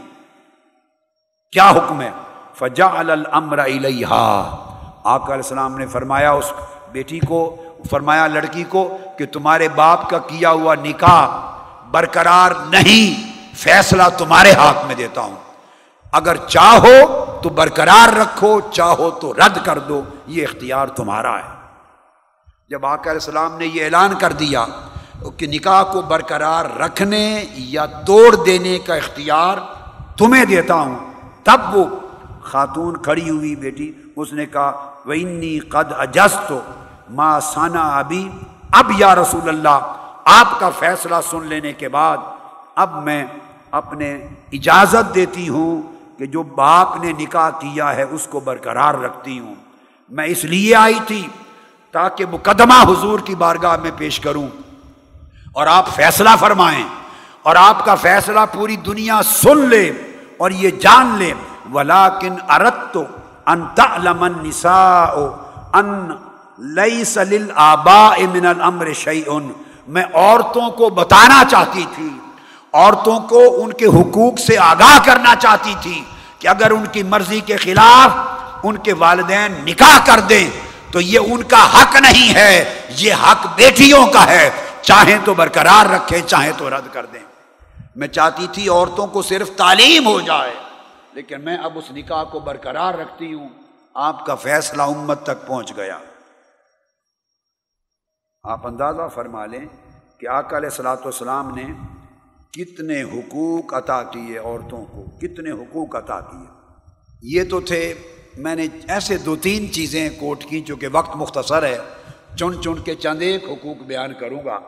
Speaker 2: کیا حکم ہے؟ فجا المر علیہ آقا علیہ السلام نے فرمایا، اس بیٹی کو فرمایا لڑکی کو کہ تمہارے باپ کا کیا ہوا نکاح برقرار نہیں، فیصلہ تمہارے ہاتھ میں دیتا ہوں۔ اگر چاہو تو برقرار رکھو، چاہو تو رد کر دو، یہ اختیار تمہارا ہے۔ جب آقا علیہ السلام نے یہ اعلان کر دیا کہ نکاح کو برقرار رکھنے یا توڑ دینے کا اختیار تمہیں دیتا ہوں، تب وہ خاتون کھڑی ہوئی بیٹی، اس نے کہا وینی قد اجست ماں سانا ابھی اب یا رسول اللہ، آپ کا فیصلہ سن لینے کے بعد، اب میں اپنے اجازت دیتی ہوں کہ جو باپ نے نکاح کیا ہے، اس کو برقرار رکھتی ہوں۔ میں اس لیے آئی تھی تاکہ مقدمہ حضور کی بارگاہ میں پیش کروں۔ اور آپ فیصلہ فرمائیں، اور آپ کا فیصلہ پوری دنیا سن لے اور یہ جان لے۔ ولا کن ارت تو ان نسا ان لئی سل آبا امن المر شعی میں عورتوں کو بتانا چاہتی تھی، عورتوں کو ان کے حقوق سے آگاہ کرنا چاہتی تھی کہ اگر ان کی مرضی کے خلاف ان کے والدین نکاح کر دیں، تو یہ ان کا حق نہیں ہے، یہ حق بیٹیوں کا ہے۔ چاہیں تو برقرار رکھیں، چاہیں تو رد کر دیں۔ میں چاہتی تھی عورتوں کو صرف تعلیم ہو جائے، لیکن میں اب اس نکاح کو برقرار رکھتی ہوں۔ آپ کا فیصلہ امت تک پہنچ گیا۔ آپ اندازہ فرما لیں کہ آقا علیہ السلاۃ والسلام نے کتنے حقوق عطا کیے عورتوں کو، کتنے حقوق عطا کیے۔ یہ تو تھے، میں نے ایسے دو تین چیزیں کوٹ کی چونکہ وقت مختصر ہے، چن چن کے چند ایک حقوق بیان کروں گا۔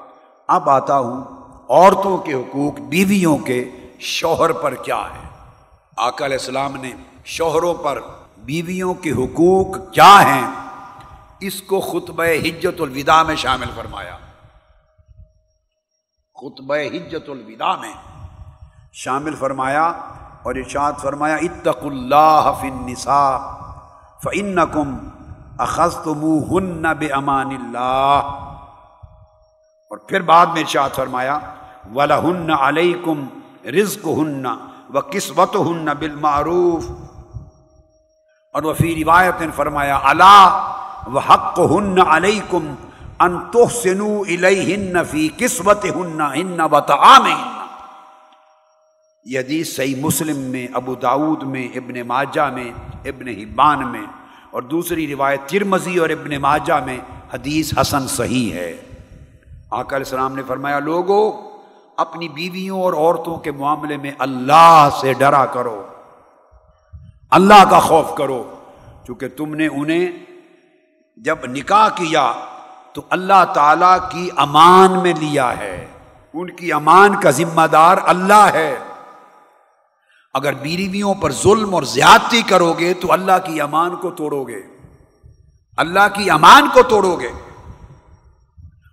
Speaker 2: اب آتا ہوں عورتوں کے حقوق، بیویوں کے شوہر پر کیا ہے۔ آقا علیہ السلام نے شوہروں پر بیویوں کے حقوق کیا ہیں؟ اس کو خطبہ حجت الوداع میں شامل فرمایا۔ خطبہ حجت الوداع میں شامل فرمایا اور ارشاد فرمایا اتق اللہ فی النساء فانکم اخذتموہن بامان اللہ۔ اور پھر بعد میں ارشاد فرمایا وَلَهُنَّ عَلَيْكُمْ رِزْقُهُنَّ وَقِسْوَتُهُنَّ بِالْمَعْرُوفِ۔ اور وہ فی روایت فرمایا، اللہ حق ہن علیہ کم ان تحسنو الیہن فی قسمت ہن ہن و تعام یہ حدیث صحیح مسلم میں، ابو داود میں، ابن ماجہ میں، ابن حبان میں اور دوسری روایت ترمزی اور ابن ماجہ میں حدیث حسن صحیح ہے۔ آقا علیہ السلام نے فرمایا، لوگو، اپنی بیویوں اور عورتوں کے معاملے میں اللہ سے ڈرا کرو، اللہ کا خوف کرو، چونکہ تم نے انہیں جب نکاح کیا تو اللہ تعالی کی امان میں لیا ہے۔ ان کی امان کا ذمہ دار اللہ ہے۔ اگر بیویوں پر ظلم اور زیادتی کرو گے تو اللہ کی امان کو توڑو گے اللہ کی امان کو توڑو گے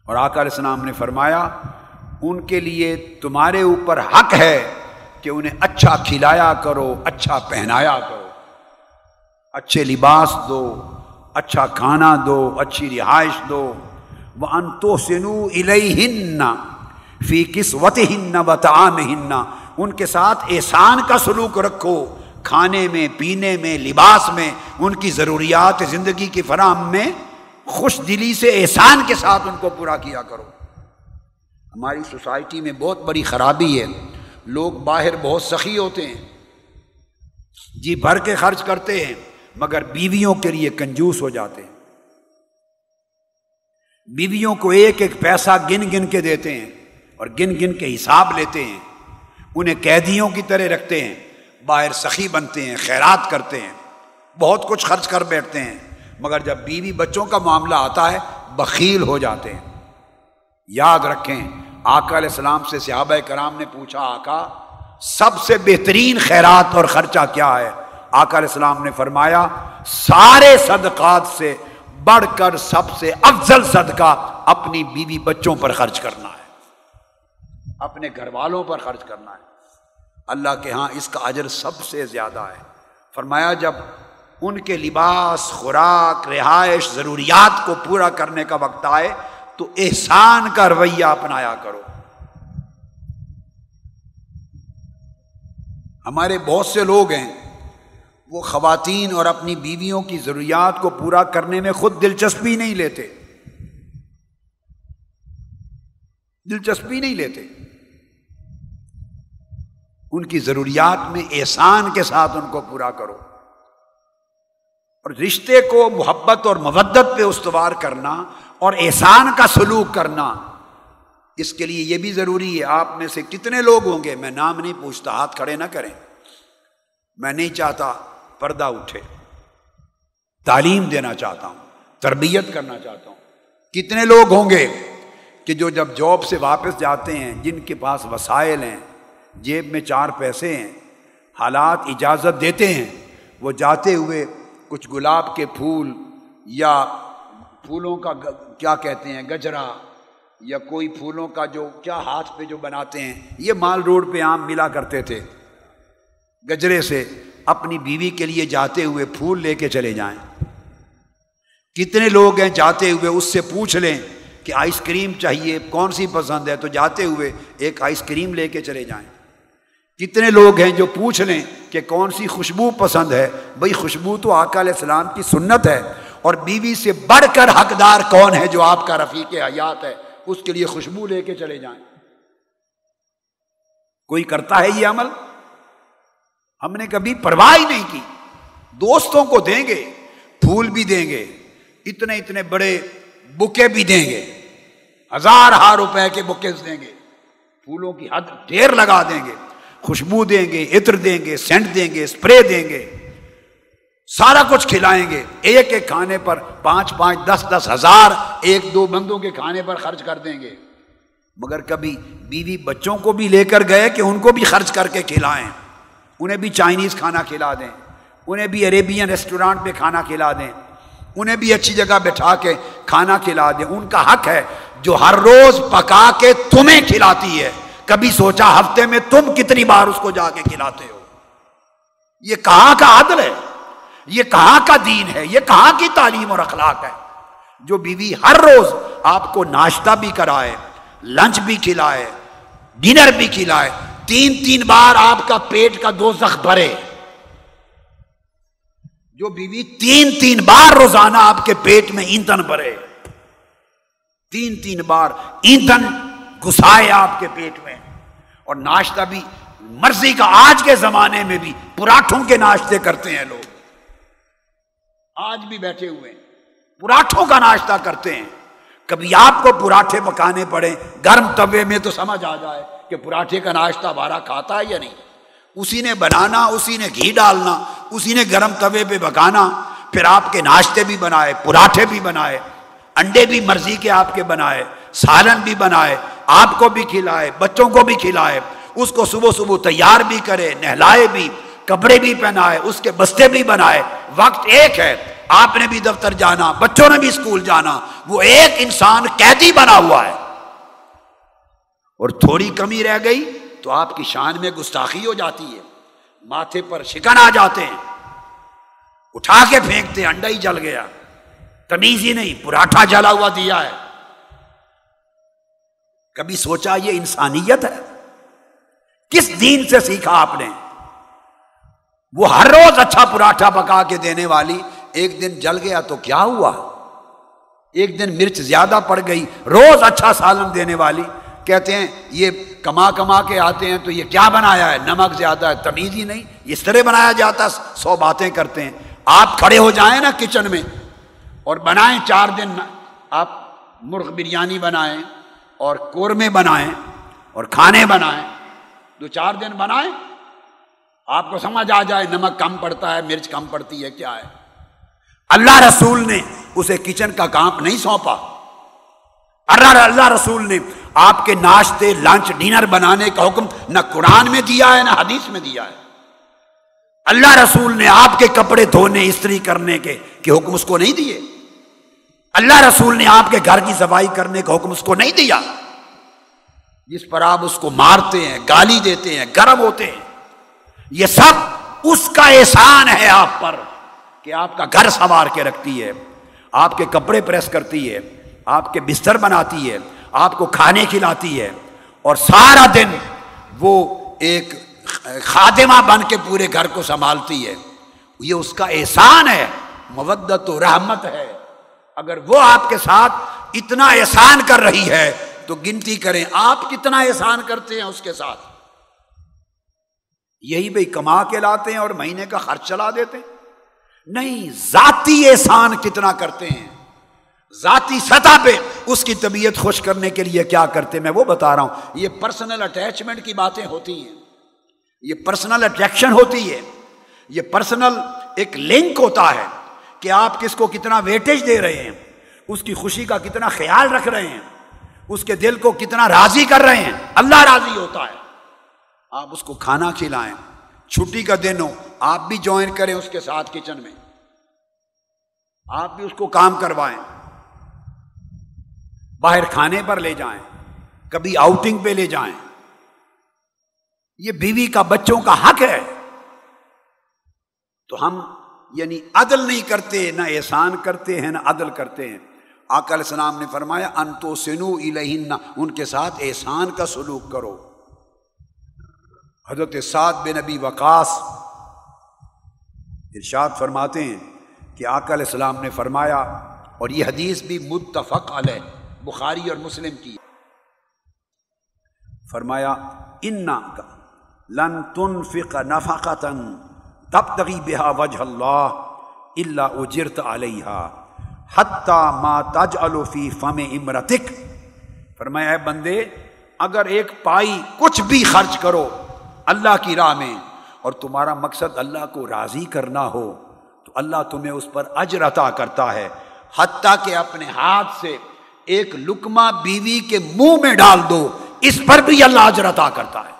Speaker 2: اور آقا علیہ السلام نے فرمایا، ان کے لیے تمہارے اوپر حق ہے کہ انہیں اچھا کھلایا کرو اچھا پہنایا کرو۔ اچھے لباس دو اچھا کھانا دو، اچھی رہائش دو۔ وہ ان تو سنو الہن فی کس وط ہن و تعام ان کے ساتھ احسان کا سلوک رکھو۔ کھانے میں، پینے میں، لباس میں، ان کی ضروریات زندگی کی فراہم میں خوش دلی سے احسان کے ساتھ ان کو پورا کیا کرو۔ ہماری سوسائٹی میں بہت بڑی خرابی ہے۔ لوگ باہر بہت سخی ہوتے ہیں۔ جی بھر کے خرچ کرتے ہیں۔ مگر بیویوں کے لیے کنجوس ہو جاتے ہیں۔ بیویوں کو ایک ایک پیسہ گن گن کے دیتے ہیں اور گن گن کے حساب لیتے ہیں۔ انہیں قیدیوں کی طرح رکھتے ہیں، باہر سخی بنتے ہیں، خیرات کرتے ہیں۔ بہت کچھ خرچ کر بیٹھتے ہیں، مگر جب بیوی بچوں کا معاملہ آتا ہے، بخیل ہو جاتے ہیں۔ یاد رکھیں، آقا علیہ السلام سے صحابہ کرام نے پوچھا، آقا، سب سے بہترین خیرات اور خرچہ کیا ہے؟ آقا علیہ السلام نے فرمایا، سارے صدقات سے بڑھ کر سب سے افضل صدقہ اپنی بیوی بچوں پر خرچ کرنا ہے۔ اپنے گھر والوں پر خرچ کرنا ہے۔ اللہ کے ہاں اس کا اجر سب سے زیادہ ہے۔ فرمایا، جب ان کے لباس، خوراک، رہائش، ضروریات کو پورا کرنے کا وقت آئے، تو احسان کا رویہ اپنایا کرو۔ ہمارے بہت سے لوگ ہیں وہ خواتین اور اپنی بیویوں کی ضروریات کو پورا کرنے میں خود دلچسپی نہیں لیتے۔ دلچسپی نہیں لیتے۔ ان کی ضروریات میں احسان کے ساتھ ان کو پورا کرو۔ اور رشتے کو محبت اور مبت پہ استوار کرنا اور احسان کا سلوک کرنا، اس کے لیے یہ بھی ضروری ہے۔ آپ میں سے کتنے لوگ ہوں گے؟ میں نام نہیں پوچھتا، ہاتھ کھڑے نہ کریں۔ میں نہیں چاہتا پردہ اٹھے۔ تعلیم دینا چاہتا ہوں، تربیت کرنا چاہتا ہوں۔ کتنے لوگ ہوں گے کہ جو جب جاب سے واپس جاتے ہیں، جن کے پاس وسائل ہیں، جیب میں چار پیسے ہیں، حالات اجازت دیتے ہیں، وہ جاتے ہوئے کچھ گلاب کے پھول یا پھولوں کا کیا کہتے ہیں، گجرا یا کوئی پھولوں کا جو، کیا ہاتھ پہ جو بناتے ہیں، یہ مال روڈ پہ عام ملا کرتے تھے۔ گجرے سے اپنی بیوی کے لیے جاتے ہوئے پھول لے کے چلے جائیں۔ کتنے لوگ ہیں جاتے ہوئے اس سے پوچھ لیں کہ آئس کریم چاہیے، کون سی پسند ہے؟ تو جاتے ہوئے ایک آئس کریم لے کے چلے جائیں۔ کتنے لوگ ہیں جو پوچھ لیں کہ کون سی خوشبو پسند ہے؟ بھائی خوشبو تو آقا علیہ السلام کی سنت ہے۔ اور بیوی سے بڑھ کر حقدار کون ہے جو آپ کا رفیق حیات ہے؟ اس کے لیے خوشبو لے کے چلے جائیں۔ کوئی کرتا ہے یہ عمل؟ ہم نے کبھی پرواہ نہیں کی۔ دوستوں کو دیں گے، پھول بھی دیں گے، اتنے اتنے بڑے بکے بھی دیں گے، ہزار ہار روپے کے بکے دیں گے، پھولوں کی حد ڈھیر لگا دیں گے، خوشبو دیں گے، عطر دیں گے، سینٹ دیں گے اسپرے دیں گے، سارا کچھ کھلائیں گے۔ ایک ایک کھانے پر پانچ پانچ دس دس ہزار ایک دو بندوں کے کھانے پر خرچ کر دیں گے۔ مگر کبھی بیوی بچوں کو بھی لے کر گئے کہ ان کو بھی خرچ کر کے کھلائیں۔ انہیں بھی چائنیز کھانا کھلا دیں۔ انہیں بھی عریبین ریسٹورانٹ پہ کھانا کھلا دیں۔ انہیں بھی اچھی جگہ بٹھا کے کھانا کھلا دیں۔ ان کا حق ہے جو ہر روز پکا کے تمہیں کھلاتی ہے۔ کبھی سوچا ہفتے میں تم کتنی بار اس کو جا کے کھلاتے ہو۔ یہ کہاں کا عدل ہے؟ یہ کہاں کا دین ہے؟ یہ کہاں کی تعلیم اور اخلاق ہے؟ جو بیوی ہر روز آپ کو ناشتہ بھی کرائے، لنچ بھی کھلائے، ڈنر بھی کھلائے تین تین بار آپ کا پیٹ کا دو زخ بھرے۔ جو بیوی تین تین بار روزانہ آپ کے پیٹ میں ایندھن بھرے۔ تین تین بار ایندھن گسائے آپ کے پیٹ میں۔ اور ناشتہ بھی مرضی کا آج کے زمانے میں بھی پراٹھوں کے ناشتے کرتے ہیں لوگ۔ آج بھی بیٹھے ہوئے پراٹھوں کا ناشتہ کرتے ہیں۔ کبھی آپ کو پراٹھے پکانے پڑے گرم توے میں تو سمجھ آ جائے۔ کہ پراٹھے کا ناشتہ بارہ کھاتا ہے یا نہیں؟ اسی نے بنانا، اسی نے گھی ڈالنا، اسی نے گرم توے پہ پکانا، پھر آپ کے ناشتے بھی بنائے، پراٹھے بھی بنائے، انڈے بھی مرضی کے آپ کے بنائے، سالن بھی بنائے، آپ کو بھی کھلائے، بچوں کو بھی کھلائے، اس کو صبح صبح تیار بھی کرے، نہلائے بھی، کپڑے بھی پہنائے، اس کے بستے بھی بنائے۔ وقت ایک ہے، آپ نے بھی دفتر جانا، بچوں نے بھی اسکول جانا، وہ ایک انسان قیدی بنا ہوا ہے۔ اور تھوڑی کمی رہ گئی تو آپ کی شان میں گستاخی ہو جاتی ہے۔ ماتھے پر شکن آ جاتے ہیں۔ اٹھا کے پھینکتے انڈا ہی جل گیا۔ تمیز ہی نہیں، پراٹھا جلا ہوا دیا ہے۔ کبھی سوچا یہ انسانیت ہے؟ کس دین سے سیکھا آپ نے؟ وہ ہر روز اچھا پراٹھا پکا کے دینے والی ایک دن جل گیا تو کیا ہوا؟ ایک دن مرچ زیادہ پڑ گئی، روز اچھا سالن دینے والی۔ کہتے ہیں، یہ کما کما کے آتے ہیں تو یہ کیا بنایا ہے؟ نمک زیادہ ہے، تمیز ہی نہیں اس طرح بنایا جاتا سو باتیں کرتے ہیں۔ آپ کھڑے ہو جائیں نا کچن میں اور بنائیں چار دن۔ آپ مرغ بریانی بنائیں اور قورمے بنائیں اور کھانے بنائیں۔ دو چار دن بنائیں، آپ کو سمجھ آ جائے نمک کم پڑتا ہے، مرچ کم پڑتی ہے، کیا ہے؟ اللہ رسول نے اسے کچن کا کام نہیں سونپا۔ اللہ اللہ رسول نے آپ کے ناشتے، لنچ، ڈنر بنانے کا حکم نہ قرآن میں دیا ہے، نہ حدیث میں دیا ہے۔ اللہ رسول نے آپ کے کپڑے دھونے، استری کرنے کے کہ حکم اس کو نہیں دیے۔ اللہ رسول نے آپ کے گھر کی صفائی کرنے کا حکم اس کو نہیں دیا۔ جس پر آپ اس کو مارتے ہیں، گالی دیتے ہیں، گرم ہوتے ہیں۔ یہ سب اس کا احسان ہے آپ پر کہ آپ کا گھر سنوار کے رکھتی ہے، آپ کے کپڑے پریس کرتی ہے، آپ کے بستر بناتی ہے آپ کو کھانے کھلاتی ہے اور سارا دن وہ ایک خادمہ بن کے پورے گھر کو سنبھالتی ہے۔ یہ اس کا احسان ہے، مودت و رحمت ہے۔ اگر وہ آپ کے ساتھ اتنا احسان کر رہی ہے تو گنتی کریں، آپ کتنا احسان کرتے ہیں اس کے ساتھ؟ یہی بھائی کما کے لاتے ہیں اور مہینے کا خرچ چلا دیتے ہیں۔ نہیں، ذاتی احسان کتنا کرتے ہیں؟ ذاتی سطح پہ اس کی طبیعت خوش کرنے کے لیے کیا کرتے میں وہ بتا رہا ہوں، یہ پرسنل اٹیچمنٹ کی باتیں ہوتی ہیں۔ یہ پرسنل اٹریکشن ہوتی ہے۔ یہ پرسنل ایک لنک ہوتا ہے کہ آپ کس کو کتنا ویٹیج دے رہے ہیں، اس کی خوشی کا کتنا خیال رکھ رہے ہیں، اس کے دل کو کتنا راضی کر رہے ہیں۔ اللہ راضی ہوتا ہے۔ آپ اس کو کھانا کھلائیں، چھٹی کا دن ہو، آپ بھی جوائن کریں اس کے ساتھ کچن میں۔ آپ بھی اس کو کام کروائیں۔ باہر کھانے پر لے جائیں، کبھی آؤٹنگ پہ لے جائیں۔ یہ بیوی کا بچوں کا حق ہے۔ تو ہم یعنی عدل نہیں کرتے، نہ احسان کرتے ہیں، نہ عدل کرتے ہیں۔ آکل السلام نے فرمایا، انتو سنو الہن ان کے ساتھ احسان کا سلوک کرو۔ حضرت سعد بن نبی وقاص ارشاد فرماتے ہیں کہ آکل السلام نے فرمایا، اور یہ حدیث بھی متفق علیہ۔ بخاری اور مسلم کی۔ فرمایا، انا کا لن تن فق نفقتن تب تغی بحا وجہ اللہ اللہ اجرت علیہ حتیٰ ما تج الفی فم امرتک فرمایا ہے بندے، اگر ایک پائی کچھ بھی خرچ کرو اللہ کی راہ میں اور تمہارا مقصد اللہ کو راضی کرنا ہو، تو اللہ تمہیں اس پر اجر عطا کرتا ہے، حتیٰ کہ اپنے ہاتھ سے ایک لکما بیوی کے منہ میں ڈال دو، اس پر بھی اللہ اجر عطا کرتا ہے۔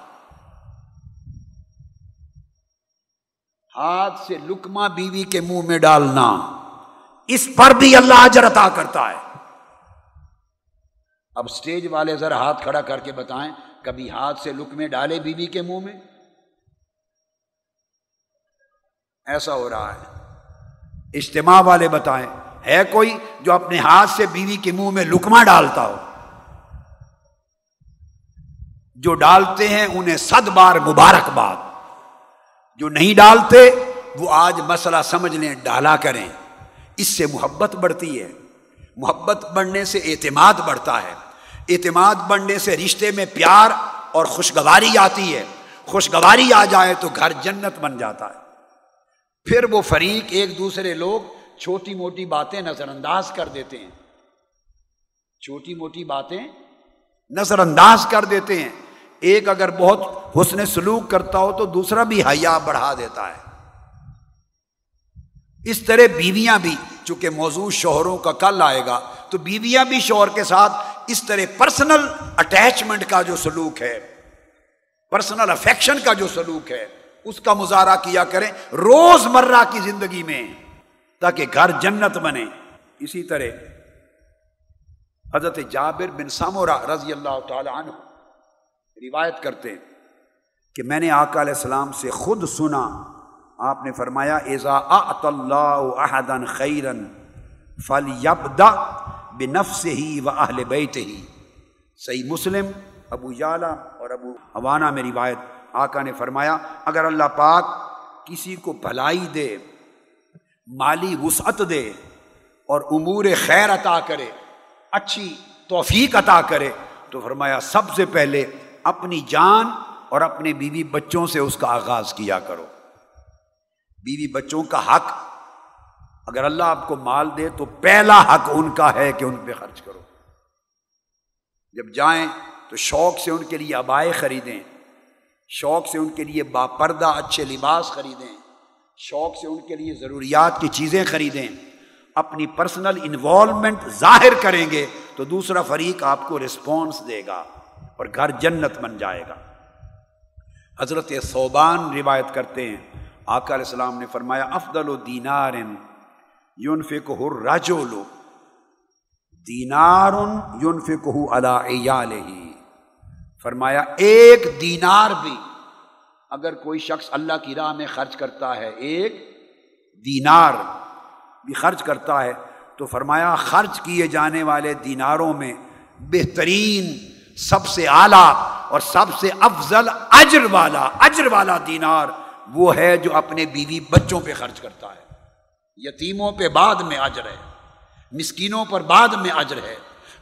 Speaker 2: ہاتھ سے لکما بیوی کے منہ میں ڈالنا، اس پر بھی اللہ اجر عطا کرتا ہے۔ اب سٹیج والے ذرا ہاتھ کھڑا کر کے بتائیں، کبھی ہاتھ سے لکمے ڈالے بیوی کے منہ میں؟ ایسا ہو رہا ہے۔ اجتماع والے بتائیں ہے کوئی جو اپنے ہاتھ سے بیوی کے منہ میں لکما ڈالتا ہو؟ جو ڈالتے ہیں انہیں صد بار مبارکباد جو نہیں ڈالتے، وہ آج مسئلہ سمجھ لیں ڈالا کریں۔ اس سے محبت بڑھتی ہے۔ محبت بڑھنے سے اعتماد بڑھتا ہے۔ اعتماد بڑھنے سے رشتے میں پیار اور خوشگواری آتی ہے۔ خوشگواری آ جائے تو گھر جنت بن جاتا ہے۔ پھر وہ فریق، ایک دوسرے لوگ چھوٹی موٹی باتیں نظر انداز کر دیتے ہیں چھوٹی موٹی باتیں نظر انداز کر دیتے ہیں ایک اگر بہت حسن سلوک کرتا ہو تو دوسرا بھی حیا بڑھا دیتا ہے اس طرح بیویاں بھی چونکہ موضوع شوہروں کا کل آئے گا تو بیویاں بھی شوہر کے ساتھ اس طرح پرسنل اٹیچمنٹ کا جو سلوک ہے پرسنل افیکشن کا جو سلوک ہے، اس کا مظاہرہ کیا کریں روز مرہ کی زندگی میں۔ تاکہ گھر جنت بنے۔ اسی طرح حضرت جابر بن سامورا رضی اللہ تعالی عنہ روایت کرتے ہیں کہ میں نے آقا علیہ السلام سے خود سنا۔ آپ نے فرمایا ایزا اللہ احدن خیرن فل یبدا بنفس ہی و اہل بیت ہی صحیح مسلم، ابو جالا اور ابو حوانہ میں روایت۔ آقا نے فرمایا، اگر اللہ پاک کسی کو بھلائی دے مالی وسعت دے اور امور خیر عطا کرے، اچھی توفیق عطا کرے، تو فرمایا سب سے پہلے اپنی جان اور اپنے بیوی بچوں سے اس کا آغاز کیا کرو۔ بیوی بچوں کا حق، اگر اللہ آپ کو مال دے تو پہلا حق ان کا ہے کہ ان پہ خرچ کرو۔ جب جائیں تو شوق سے ان کے لیے ابائے خریدیں، شوق سے ان کے لیے باپردہ اچھے لباس خریدیں۔ شوق سے ان کے لیے ضروریات کی چیزیں خریدیں، اپنی پرسنل انوالومنٹ ظاہر کریں گے تو دوسرا فریق آپ کو رسپانس دے گا اور گھر جنت بن جائے گا۔ حضرت صوبان روایت کرتے ہیں، آقا علیہ السلام نے فرمایا، افضل و دینار یون فک لو دینار یون فک فرمایا، ایک دینار بھی اگر کوئی شخص اللہ کی راہ میں خرچ کرتا ہے ایک دینار بھی خرچ کرتا ہے، تو فرمایا خرچ کیے جانے والے دیناروں میں بہترین سب سے اعلیٰ اور سب سے افضل اجر والا اجر والا دینار وہ ہے جو اپنے بیوی بچوں پہ خرچ کرتا ہے۔ یتیموں پہ بعد میں اجر ہے، مسکینوں پر بعد میں اجر ہے،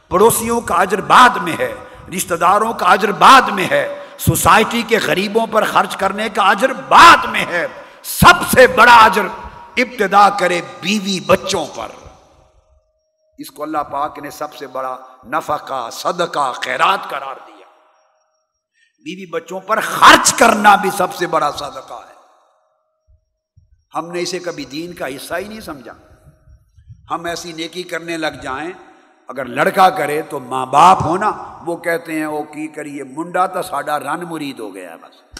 Speaker 2: پڑوسیوں کا اجر بعد میں ہے، رشتہ داروں کا اجر بعد میں ہے۔ سوسائٹی کے غریبوں پر خرچ کرنے کا اجر بعد میں ہے۔ سب سے بڑا اجر ابتدا کرے بیوی بچوں پر۔ اس کو اللہ پاک نے سب سے بڑا نفع کا صدقہ، خیرات قرار دیا۔ بیوی بچوں پر خرچ کرنا بھی سب سے بڑا صدقہ ہے۔ ہم نے اسے کبھی دین کا حصہ ہی نہیں سمجھا۔ ہم ایسی نیکی کرنے لگ جائیں اگر لڑکا کرے تو ماں باپ ہونا۔ وہ کہتے ہیں وہ کی کریے؟ منڈا تو ساڈا رن مرید ہو گیا بس۔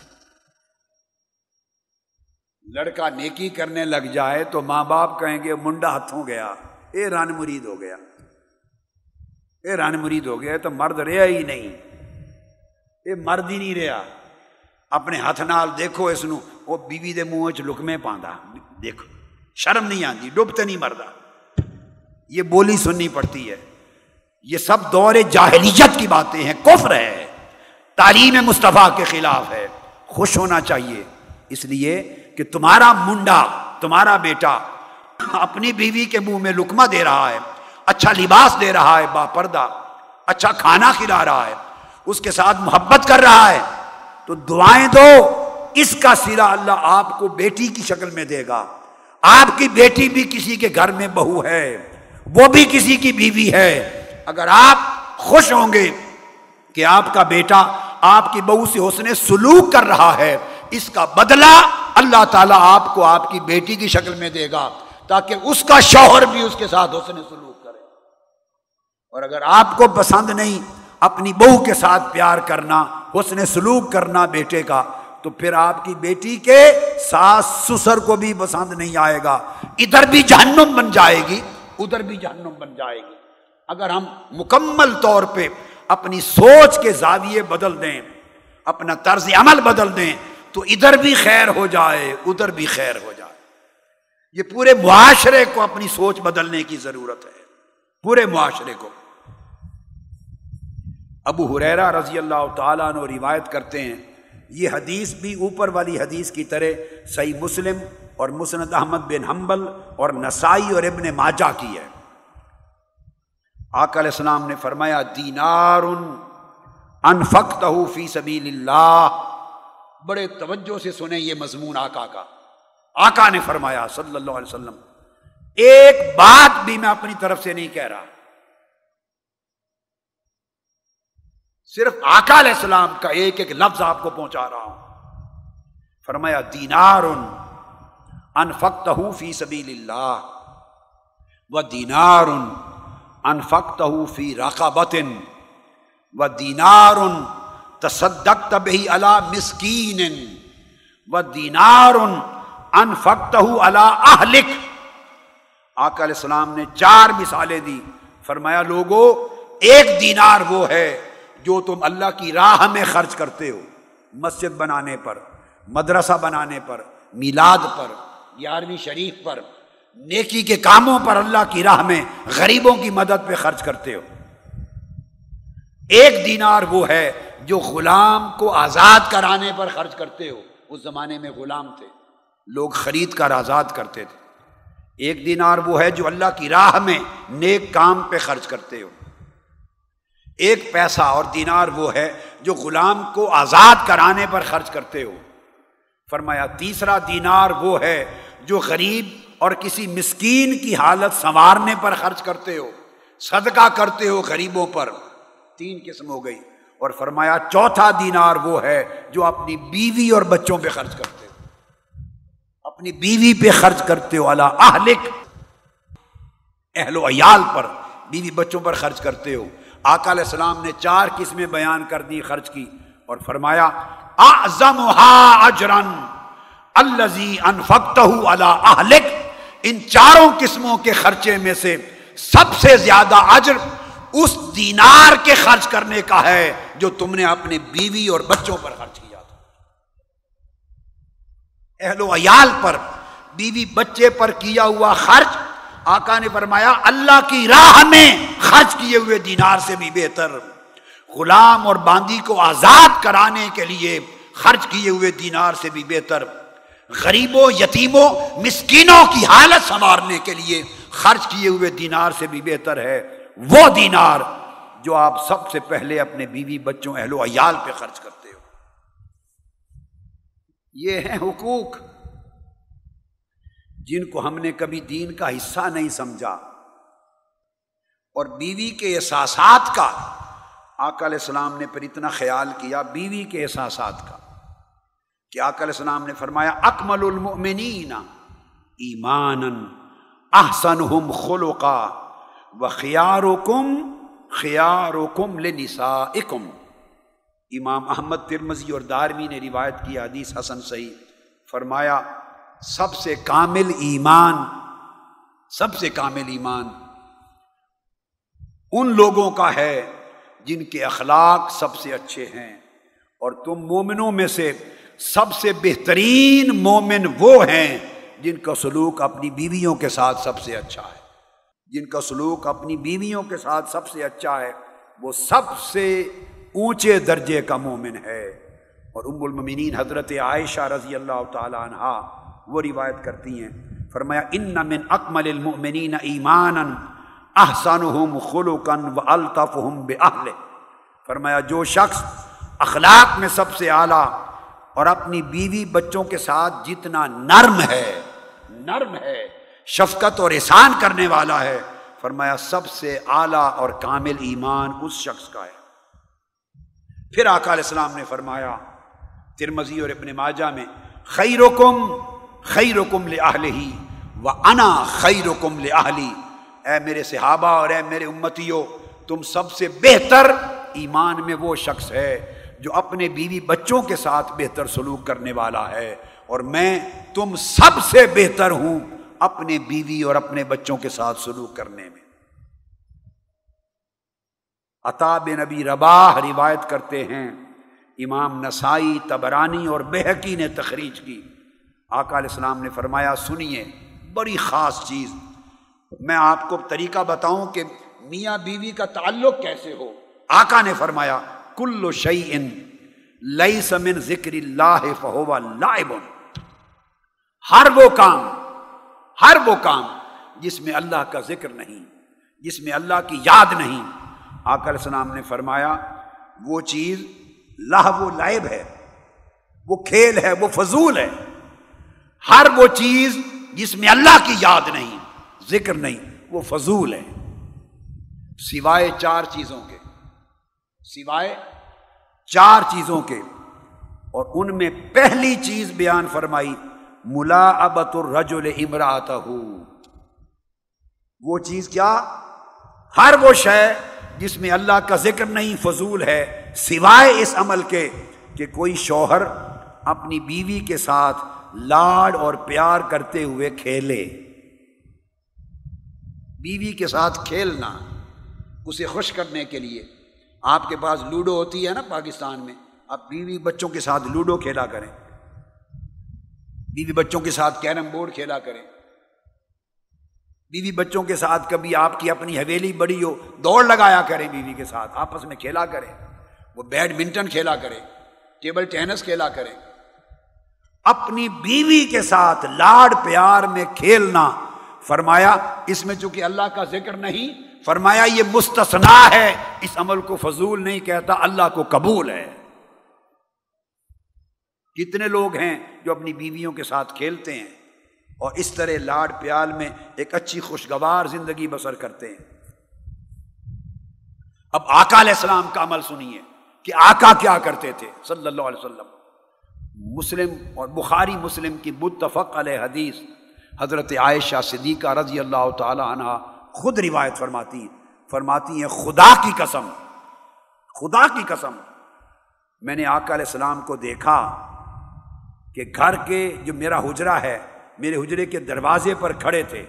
Speaker 2: لڑکا نیکی کرنے لگ جائے تو ماں باپ کہیں گے، منڈا ہاتھوں گیا۔ اے رن مرید ہو گیا۔ اے رن مرید ہو گیا تو مرد رہا ہی نہیں۔ اے مرد ہی نہیں رہا۔ اپنے ہاتھ نال دیکھو اس نو۔ وہ بیوی دے منہ چ لکمے پاندا۔ دیکھو، شرم نہیں آتی ڈبتے نہیں مردا۔ یہ بولی سننی پڑتی ہے۔ یہ سب دور جاہلیت کی باتیں ہیں، کفر ہے۔ تعلیم مصطفیٰ کے خلاف ہے۔ خوش ہونا چاہیے۔ اس لیے کہ تمہارا منڈا، تمہارا بیٹا اپنی بیوی کے منہ میں لکما دے رہا ہے اچھا لباس دے رہا ہے با پردہ اچھا کھانا کھلا رہا ہے، اس کے ساتھ محبت کر رہا ہے۔ تو دعائیں دو۔ اس کا سرا اللہ آپ کو بیٹی کی شکل میں دے گا۔ آپ کی بیٹی بھی کسی کے گھر میں بہو ہے، وہ بھی کسی کی بیوی ہے۔ اگر آپ خوش ہوں گے کہ آپ کا بیٹا آپ کی بہو سے حسن سلوک کر رہا ہے، اس کا بدلہ اللہ تعالیٰ آپ کو آپ کی بیٹی کی شکل میں دے گا تاکہ اس کا شوہر بھی اس کے ساتھ حسن سلوک کرے۔ اور اگر آپ کو پسند نہیں اپنی بہو کے ساتھ پیار کرنا، حسن سلوک کرنا بیٹے کا، تو پھر آپ کی بیٹی کے ساس سسر کو بھی پسند نہیں آئے گا۔ ادھر بھی جہنم بن جائے گی، ادھر بھی جہنم بن جائے گی۔ اگر ہم مکمل طور پہ اپنی سوچ کے زاویے بدل دیں، اپنا طرز عمل بدل دیں، تو ادھر بھی خیر ہو جائے، ادھر بھی خیر ہو جائے۔ یہ پورے معاشرے کو اپنی سوچ بدلنے کی ضرورت ہے۔ پورے معاشرے کو۔ ابو حریرا رضی اللہ تعالیٰ نے روایت کرتے ہیں، یہ حدیث بھی اوپر والی حدیث کی طرح صحیح مسلم اور مسند احمد بن حنبل اور نسائی اور ابن ماجہ کی ہے۔ آقا علیہ السلام نے فرمایا دینار انفقت فی سبیل اللہ۔ بڑے توجہ سے سنیں یہ مضمون آقا کا۔ آقا نے فرمایا صلی اللہ علیہ وسلم، ایک بات بھی میں اپنی طرف سے نہیں کہہ رہا۔ صرف آقا علیہ السلام کا ایک ایک لفظ آپ کو پہنچا رہا ہوں۔ فرمایا دینار انفقت فی سبیل اللہ۔ و دینار انفقت فی رقبت و دینار تصدق تبھی اللہ مسکین و دینار انفقت اللہ اہلک۔ آقا علیہ السلام نے چار مثالیں دی۔ فرمایا لوگوں ایک دینار وہ ہے جو تم اللہ کی راہ میں خرچ کرتے ہو، مسجد بنانے پر، مدرسہ بنانے پر، میلاد پر گیارہویں شریف پر۔ نیکی کے کاموں پر اللہ کی راہ میں غریبوں کی مدد پہ خرچ کرتے ہو۔ ایک دینار وہ ہے جو غلام کو آزاد کرانے پر خرچ کرتے ہو۔ اس زمانے میں غلام تھے۔ لوگ خرید کر آزاد کرتے تھے۔ ایک دینار وہ ہے جو اللہ کی راہ میں نیک کام پہ خرچ کرتے ہو۔ ایک پیسہ اور دینار وہ ہے جو غلام کو آزاد کرانے پر خرچ کرتے ہو۔ فرمایا تیسرا دینار وہ ہے جو غریب اور کسی مسکین کی حالت سنوارنے پر خرچ کرتے ہو، صدقہ کرتے ہو غریبوں پر، تین قسم ہو گئی۔ اور فرمایا، چوتھا دینار وہ ہے جو اپنی بیوی اور بچوں پہ خرچ کرتے ہو۔ اپنی بیوی پہ خرچ کرتے ہو اللہ اہل و عیال پر بیوی بچوں پر خرچ کرتے ہو۔ آقا علیہ السلام نے چار قسمیں بیان کر دی خرچ کی۔ اور فرمایا اجرن الزی اہلک ان چاروں قسموں کے خرچے میں سے سب سے زیادہ اجر اس دینار کے خرچ کرنے کا ہے جو تم نے اپنے بیوی اور بچوں پر خرچ کیا تھا۔ اہل و عیال پر، بیوی بچے پر کیا ہوا خرچ؟ آقا نے فرمایا، اللہ کی راہ میں خرچ کیے ہوئے دینار سے بھی بہتر۔ غلام اور باندی کو آزاد کرانے کے لیے خرچ کیے ہوئے دینار سے بھی بہتر۔ غریبوں، یتیموں، مسکینوں کی حالت سنوارنے کے لیے خرچ کیے ہوئے دینار سے بھی بہتر ہے وہ دینار جو آپ سب سے پہلے اپنے بیوی بچوں، اہل و عیال پہ خرچ کرتے ہو۔ یہ ہیں حقوق۔ جن کو ہم نے کبھی دین کا حصہ نہیں سمجھا۔ اور بیوی کے احساسات کا، آقا علیہ السلام نے پھر اتنا خیال کیا، بیوی کے احساسات کا۔ کہ آقا علیہ السلام نے فرمایا، اکمل المؤمنین ایمان احسن خلقا و خیار و کم خیار کم لنسائکم۔ امام احمد ترمزی اور داروی نے روایت کی حدیث حسن صحیح فرمایا، سب سے کامل ایمان، سب سے کامل ایمان ان لوگوں کا ہے جن کے اخلاق سب سے اچھے ہیں اور تم مومنوں میں سے سب سے بہترین مومن وہ ہیں جن کا سلوک اپنی بیویوں کے ساتھ سب سے اچھا ہے۔ جن کا سلوک اپنی بیویوں کے ساتھ سب سے اچھا ہے، وہ سب سے اونچے درجے کا مومن ہے۔ اور ام المنین حضرت عائشہ رضی اللہ تعالی عنہ وہ روایت کرتی ہیں۔ فرمایا، ان من اکمل المؤمنین ایمانا، احسنہم خلقا و الطفہم باہل فرمایا، جو شخص اخلاق میں سب سے اعلیٰ اور اپنی بیوی بچوں کے ساتھ جتنا نرم ہے نرم ہے، شفقت اور احسان کرنے والا ہے، فرمایا سب سے اعلیٰ اور کامل ایمان اس شخص کا ہے۔ پھر آقا علیہ السلام نے فرمایا ترمزی اور ابن ماجہ میں، خیرکم خیرکم ہی و انا خیرکم لہلی اے میرے صحابہ اور اے میرے امتیو تم سب سے بہتر ایمان میں وہ شخص ہے جو اپنے بیوی بچوں کے ساتھ بہتر سلوک کرنے والا ہے، اور میں تم سب سے بہتر ہوں اپنے بیوی اور اپنے بچوں کے ساتھ سلوک کرنے میں۔ عطاب نبی رباح روایت کرتے ہیں، امام نسائی، تبرانی اور بحقی نے تخریج کی۔ آقا علیہ السلام نے فرمایا، سنیے، بڑی خاص چیز۔ میں آپ کو طریقہ بتاؤں کہ میاں بیوی کا تعلق کیسے ہو۔ آقا نے فرمایا کل شعی ان لئی سمن ذکر اللہ فہوا لائب. ہر وہ کام، ہر وہ کام جس میں اللہ کا ذکر نہیں، جس میں اللہ کی یاد نہیں. آقا علیہ السلام نے فرمایا، وہ چیز لاہ و لائب ہے، وہ کھیل ہے، وہ فضول ہے. ہر وہ چیز جس میں اللہ کی یاد نہیں، ذکر نہیں، وہ فضول ہے. سوائے چار چیزوں کے۔ سوائے چار چیزوں کے، اور ان میں پہلی چیز بیان فرمائی ملا ابت الرجل امراط وہ چیز کیا؟ ہر وہ شے جس میں اللہ کا ذکر نہیں، فضول ہے، سوائے اس عمل کے کہ کوئی شوہر اپنی بیوی کے ساتھ لاڈ اور پیار کرتے ہوئے کھیلے۔ بیوی کے ساتھ کھیلنا، اسے خوش کرنے کے لیے۔ آپ کے پاس لوڈو ہوتی ہے نا پاکستان میں، آپ بیوی بچوں کے ساتھ لوڈو کھیلا کریں۔ بیوی بچوں کے ساتھ کیرم بورڈ کھیلا کریں۔ بیوی بچوں کے ساتھ کبھی آپ کی اپنی حویلی بڑی ہو، دوڑ لگایا کریں بیوی کے ساتھ، آپس میں کھیلا کریں۔ وہ بیڈمنٹن کھیلا کریں، ٹیبل ٹینس کھیلا کریں۔ اپنی بیوی کے ساتھ لاڈ پیار میں کھیلنا، فرمایا اس میں چونکہ اللہ کا ذکر نہیں فرمایا، یہ مستثنا ہے، اس عمل کو فضول نہیں کہتا، اللہ کو قبول ہے۔ کتنے لوگ ہیں جو اپنی بیویوں کے ساتھ کھیلتے ہیں اور اس طرح لاڈ پیال میں ایک اچھی خوشگوار زندگی بسر کرتے ہیں۔ اب آقا علیہ السلام کا عمل سنیے کہ آقا کیا کرتے تھے، صلی اللہ علیہ وسلم۔ مسلم اور بخاری مسلم کی متفق علیہ حدیث، حضرت عائشہ صدیقہ رضی اللہ تعالی عنہ خود روایت فرماتی فرماتی ہیں، خدا کی قسم، خدا کی قسم۔ میں نے آقا علیہ السلام کو دیکھا کہ گھر کے جو میرا حجرا ہے، میرے حجرے کے دروازے پر کھڑے تھے۔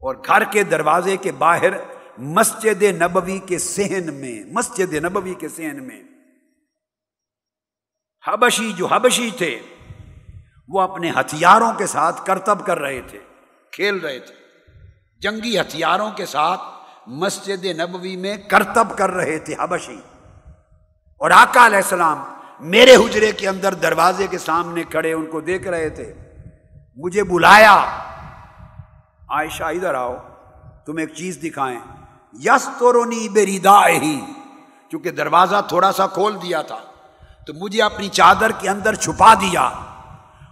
Speaker 2: اور گھر کے دروازے کے باہر مسجد نبوی کے سہن میں، مسجد نبوی کے سہن میں حبشی جو حبشی تھے، وہ اپنے ہتھیاروں کے ساتھ کرتب کر رہے تھے، کھیل رہے تھے۔ جنگی ہتھیاروں کے ساتھ مسجد نبوی میں کرتب کر رہے تھے حبشی۔ اور آقا علیہ السلام میرے حجرے کے اندر دروازے کے سامنے کھڑے ان کو دیکھ رہے تھے۔ مجھے بلایا، عائشہ، ادھر آؤ، تم ایک چیز دکھائیں۔ یس تو رونی بیریدا ہی چونکہ دروازہ تھوڑا سا کھول دیا تھا، تو مجھے اپنی چادر کے اندر چھپا دیا۔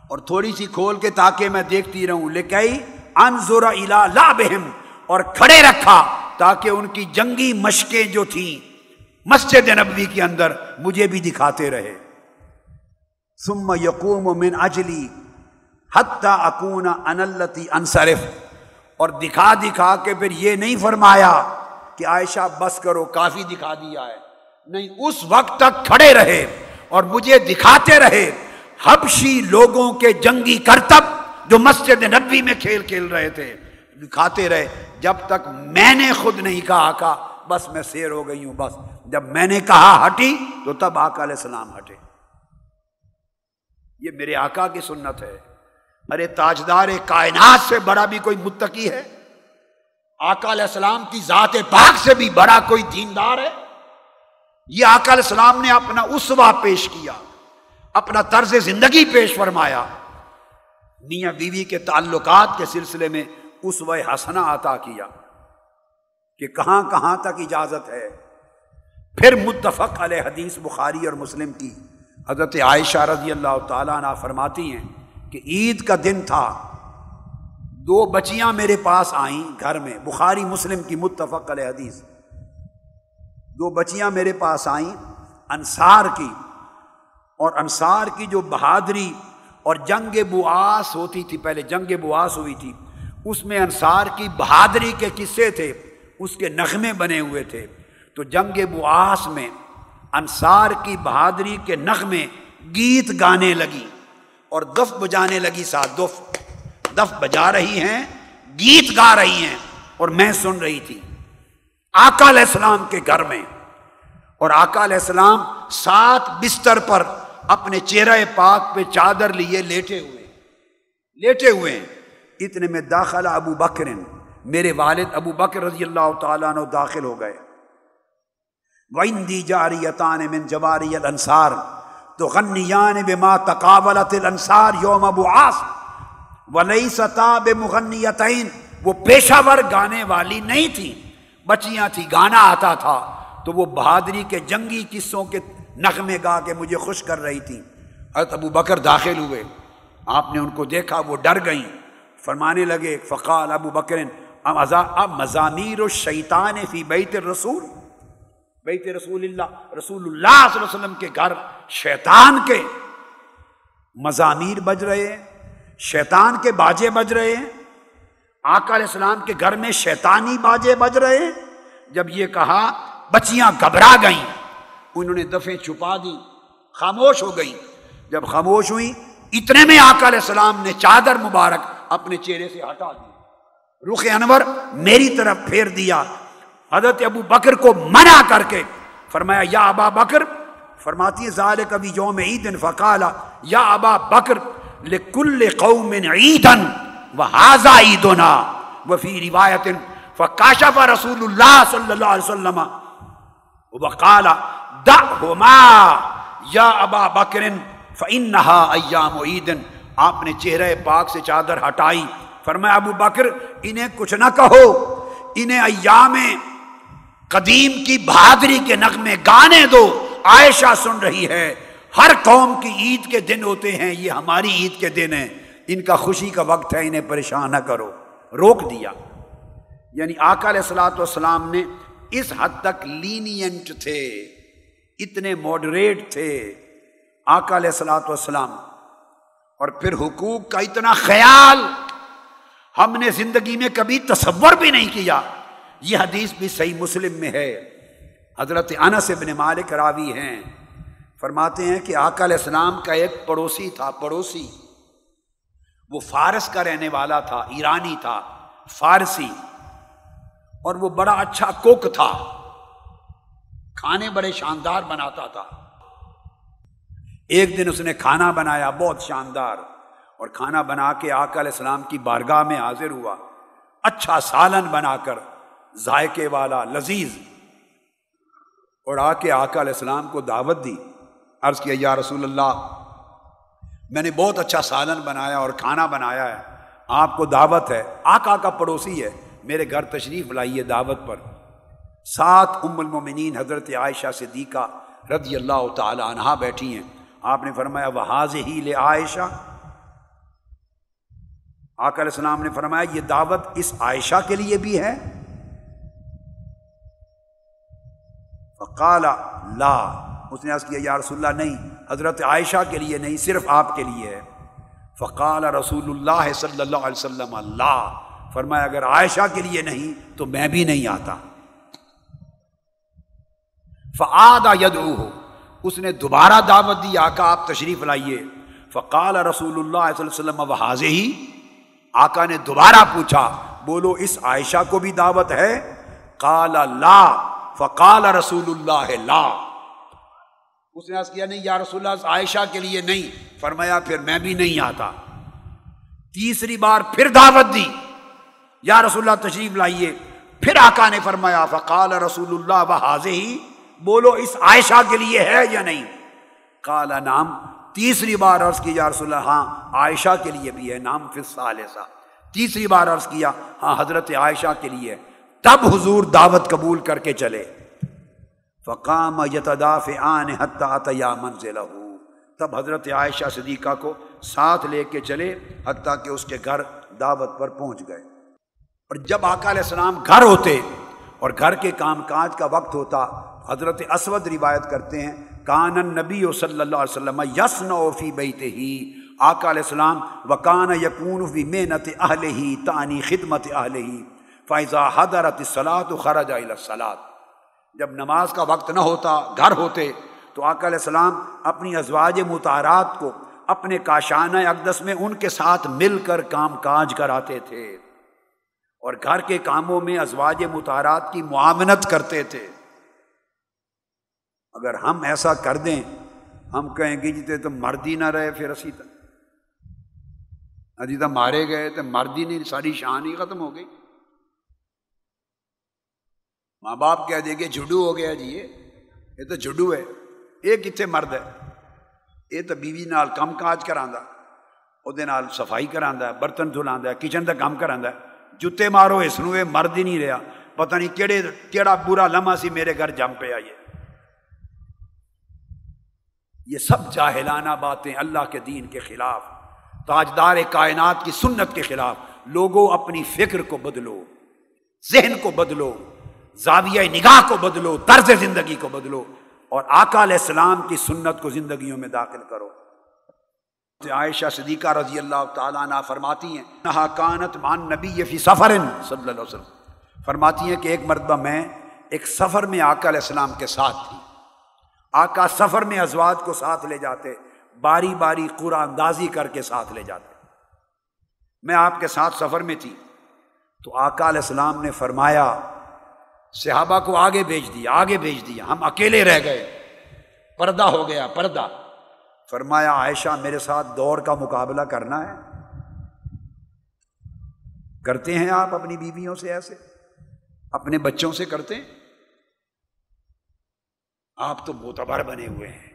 Speaker 2: اور تھوڑی سی کھول کے تاکہ میں دیکھتی رہوں لیکن انزور الا لا بہم اور کھڑے رکھا تاکہ ان کی جنگی مشقیں جو تھیں مسجد نبوی کے اندر مجھے بھی دکھاتے رہے۔ سم یقوم من اجلی حتی اکون انلتی انصرف۔ اور دکھا دکھا کے پھر یہ نہیں فرمایا کہ عائشہ بس کرو، کافی دکھا دیا ہے۔ نہیں، اس وقت تک کھڑے رہے اور مجھے دکھاتے رہے۔ حبشی لوگوں کے جنگی کرتب جو مسجد نبوی میں کھیل کھیل رہے تھے، دکھاتے رہے، جب تک میں نے خود نہیں کہا آقا بس میں سیر ہو گئی ہوں، بس۔ جب میں نے کہا ہٹی، تو تب آقا علیہ السلام ہٹے۔ یہ میرے آقا کی سنت ہے۔ ارے تاجدار کائنات سے بڑا بھی کوئی متقی ہے؟ آقا علیہ السلام کی ذات پاک سے بھی بڑا کوئی دیندار ہے؟ یہ آقا علیہ السلام نے اپنا اسوا پیش کیا، اپنا طرز زندگی پیش فرمایا۔ میاں بیوی کے تعلقات کے سلسلے میں اس و حسنا عطا کیا کہ کہاں کہاں تک اجازت ہے۔ پھر متفق علیہ حدیث بخاری اور مسلم کی حضرت عائشہ رضی اللہ تعالیٰ عنہ فرماتی ہیں کہ عید کا دن تھا۔ دو بچیاں میرے پاس آئیں گھر میں۔ بخاری مسلم کی متفق علیہ حدیث۔ دو بچیاں میرے پاس آئیں انصار کی اور انصار کی جو بہادری اور جنگ بواس ہوتی تھی، پہلے جنگ بواس ہوئی تھی۔ اس میں انصار کی بہادری کے قصے تھے، اس کے نغمے بنے ہوئے تھے۔ تو جنگ بواس میں انصار کی بہادری کے نغمے گیت گانے لگی اور دف بجانے لگی ساتھ۔ دف دف بجا رہی ہیں، گیت گا رہی ہیں اور میں سن رہی تھی۔ آقا علیہ السلام کے گھر میں اور آقا علیہ السلام سات بستر پر اپنے چہرہ پاک پہ چادر لیے لیٹے ہوئے لیٹے ہوئے ہیں۔ اتنے میں داخلہ ابو بکر میرے والد ابو بکر رضی اللہ تعالیٰ نے داخل ہو گئے۔ وَإِنْدِي جَارِيَتَانِ مِنْ جَوَارِيَ الْأَنصَارِ۔ تو غنیان بما تقابلت الانصار یوم ابو آس ولی ستا بے مغنیتین وہ پیشہ ور گانے والی نہیں تھی بچیاں تھی گانا آتا تھا۔ تو وہ بہادری کے جنگی قصوں کے نغمے گا کے مجھے خوش کر رہی تھی۔ حضرت ابو بکر داخل ہوئے۔ آپ نے ان کو دیکھا، وہ ڈر گئیں۔ فرمانے لگے، فقال ابو بکر اب مضامیر و شیطان فی بیت الرسول۔ بیت رسول اللہ رسول اللہ صلی اللہ علیہ وسلم کے گھر، شیطان کے مضامیر بج رہے ہیں۔ شیطان کے باجے بج رہے ہیں۔ آقا علیہ السلام کے گھر میں شیطانی باجے بج رہے ہیں۔ جب یہ کہا، بچیاں گھبرا گئیں۔ انہوں نے دفعہ چھپا دی، خاموش ہو گئی جب خاموش ہوئی اتنے میں آقا علیہ السلام نے چادر مبارک اپنے چہرے سے ہٹا دی۔ رخ انور میری طرف پھیر دیا۔ حضرت ابو بکر کو منع کر کے فرمایا، یا ابا بکر، فرماتی ہے ظال کبھی یوم عید فقالا یا ابا بکر، لکل قوم عیدن و وہذا عیدنا وفی روایت، فکاشف رسول اللہ صلی اللہ علیہ وسلم، وقال دعہما یا ابا بکر فانہا ایام عید آپ نے چہرہ پاک سے چادر ہٹائی فرمایا ابو بکر انہیں کچھ نہ کہو انہیں ایام قدیم کی بہادری کے نغمے گانے دو عائشہ سن رہی ہے ہر قوم کی عید کے دن ہوتے ہیں یہ ہماری عید کے دن ہیں ان کا خوشی کا وقت ہے انہیں پریشان نہ کرو روک دیا یعنی آقا علیہ السلاۃ والسلام نے اس حد تک لینینٹ تھے اتنے ماڈریٹ تھے آقا علیہ السلاۃ والسلام۔ اور پھر حقوق کا اتنا خیال ہم نے زندگی میں کبھی تصور بھی نہیں کیا۔ یہ حدیث بھی صحیح مسلم میں ہے۔ حضرت انس ابن مالک راوی ہیں۔ فرماتے ہیں کہ آقا علیہ السلام کا ایک پڑوسی تھا، پڑوسی۔ وہ فارس کا رہنے والا تھا، ایرانی تھا، فارسی۔ اور وہ بڑا اچھا کوک تھا۔ کھانے بڑے شاندار بناتا تھا۔ ایک دن اس نے کھانا بنایا، بہت شاندار۔ اور کھانا بنا کے آقا علیہ السلام کی بارگاہ میں حاضر ہوا۔ اچھا سالن بنا کر، ذائقے والا، لذیذ۔ اور آ کے آقا علیہ السلام کو دعوت دی۔ عرض کیا، یا رسول اللہ، میں نے بہت اچھا سالن بنایا اور کھانا بنایا ہے۔ آپ کو دعوت ہے۔ آقا کا پڑوسی ہے۔ میرے گھر تشریف لائیے دعوت پر۔ سات ام المومنین حضرت عائشہ صدیقہ رضی اللہ تعالی عنہا بیٹھی ہیں۔ آپ نے فرمایا وہ حاض ہی لے عائشہ آقا علیہ السلام نے فرمایا، یہ دعوت اس عائشہ کے لیے بھی ہے؟ فقال لا اس نے کیا، یا رسول اللہ، نہیں، حضرت عائشہ کے لیے نہیں، صرف آپ کے لیے ہے۔ فقال رسول اللہ صلی اللہ علیہ وسلم اللہ فرمایا، اگر عائشہ کے لیے نہیں، تو میں بھی نہیں آتا۔ فعاد ید ہو اس نے دوبارہ دعوت دی، آقا آپ تشریف لائیے۔ فقال رسول اللہ صلی اللہ علیہ وسلم واضح ہی؟ آقا نے دوبارہ پوچھا، بولو، اس عائشہ کو بھی دعوت ہے؟ قال، لا. فقال رسول اللہ، لا. اس نے کیا، نہیں، یا رسول اللہ، عائشہ کے لیے نہیں. فرمایا، پھر میں بھی نہیں آتا۔ تیسری بار پھر دعوت دی۔ یا رسول اللہ، تشریف لائیے۔ پھر آقا نے فرمایا، فقال رسول اللہ و حاضر ہی؟ بولو اس عائشہ کے لیے ہے یا نہیں؟ کالا نام تیسری بار عرض کی، یا رسول اللہ ہاں عائشہ کے لیے بھی ہے نام پھر تیسری بار عرض کیا ہاں حضرت عائشہ کے لیے تب حضور دعوت قبول کر کے چلے. فقام یتداف آن حتیٰ منزل تب حضرت عائشہ صدیقہ کو ساتھ لے کے چلے، حتیٰ کہ اس کے گھر دعوت پر پہنچ گئے. اور جب آقا علیہ السلام گھر ہوتے اور گھر کے کام کاج کا وقت ہوتا حضرت اسود روایت کرتے ہیں، کان نبی و صلی اللہ علیہ وسلم یسن فی بیت ہی آقا علیہ السلام و کان یقون فی محنت اہل ہی تانی خدمت اہل ہی فائزہ حضرت سلاد و خرج سلاد جب نماز کا وقت نہ ہوتا، گھر ہوتے، تو آقا علیہ السلام اپنی ازواج متعارات کو اپنے کاشانہ اقدس میں ان کے ساتھ مل کر کام کاج کراتے تھے۔ اور گھر کے کاموں میں ازواج متعارات کی معاونت کرتے تھے۔ اگر ہم ایسا کر دیں، ہم کہیں گے جیتے تو مرد ہی نہ رہے، پھر اسی تک اجی ہاں تو مارے گئے تو مرد ہی نہیں، ساری شان ہی ختم ہو گئی۔ ماں باپ کہہ دے گے، جھڈو ہو گیا جی یہ۔ تو جھڈو ہے۔ یہ کتنے مرد ہے؟ یہ تو بیوی نال کم کاج کرا وہ صفائی کرا برتن دھلا کچن کا کام کرا جتے مارو، اس نو یہ مرد ہی نہیں رہا۔ پتہ نہیں کہڑے کہڑا برا لمحہ سی میرے گھر جم پہ آئیے یہ سب جاہلانہ باتیں اللہ کے دین کے خلاف، تاجدار کائنات کی سنت کے خلاف، لوگوں اپنی فکر کو بدلو، ذہن کو بدلو، زاویہ نگاہ کو بدلو، طرز زندگی کو بدلو اور آقا علیہ السلام کی سنت کو زندگیوں میں داخل کرو۔ عائشہ صدیقہ رضی اللہ تعالیٰ عنہ فرماتی ہیں نہا کانت مان نبی فی سفر صلی اللہ علیہ وسلم۔ فرماتی ہیں کہ ایک مرتبہ میں ایک سفر میں آقا علیہ السلام کے ساتھ تھی۔ آقا سفر میں ازواج کو ساتھ لے جاتے، باری باری قرآن اندازی کر کے ساتھ لے جاتے۔ میں آپ کے ساتھ سفر میں تھی، تو آقا علیہ السلام نے فرمایا، صحابہ کو آگے بھیج دیا، آگے بھیج دیا، ہم اکیلے رہ گئے۔ پردہ ہو گیا، پردہ۔ فرمایا، عائشہ، میرے ساتھ دوڑ کا مقابلہ کرنا ہے۔ کرتے ہیں آپ اپنی بیویوں سے ایسے؟ اپنے بچوں سے کرتے ہیں؟ آپ تو موتبر بنے ہوئے ہیں۔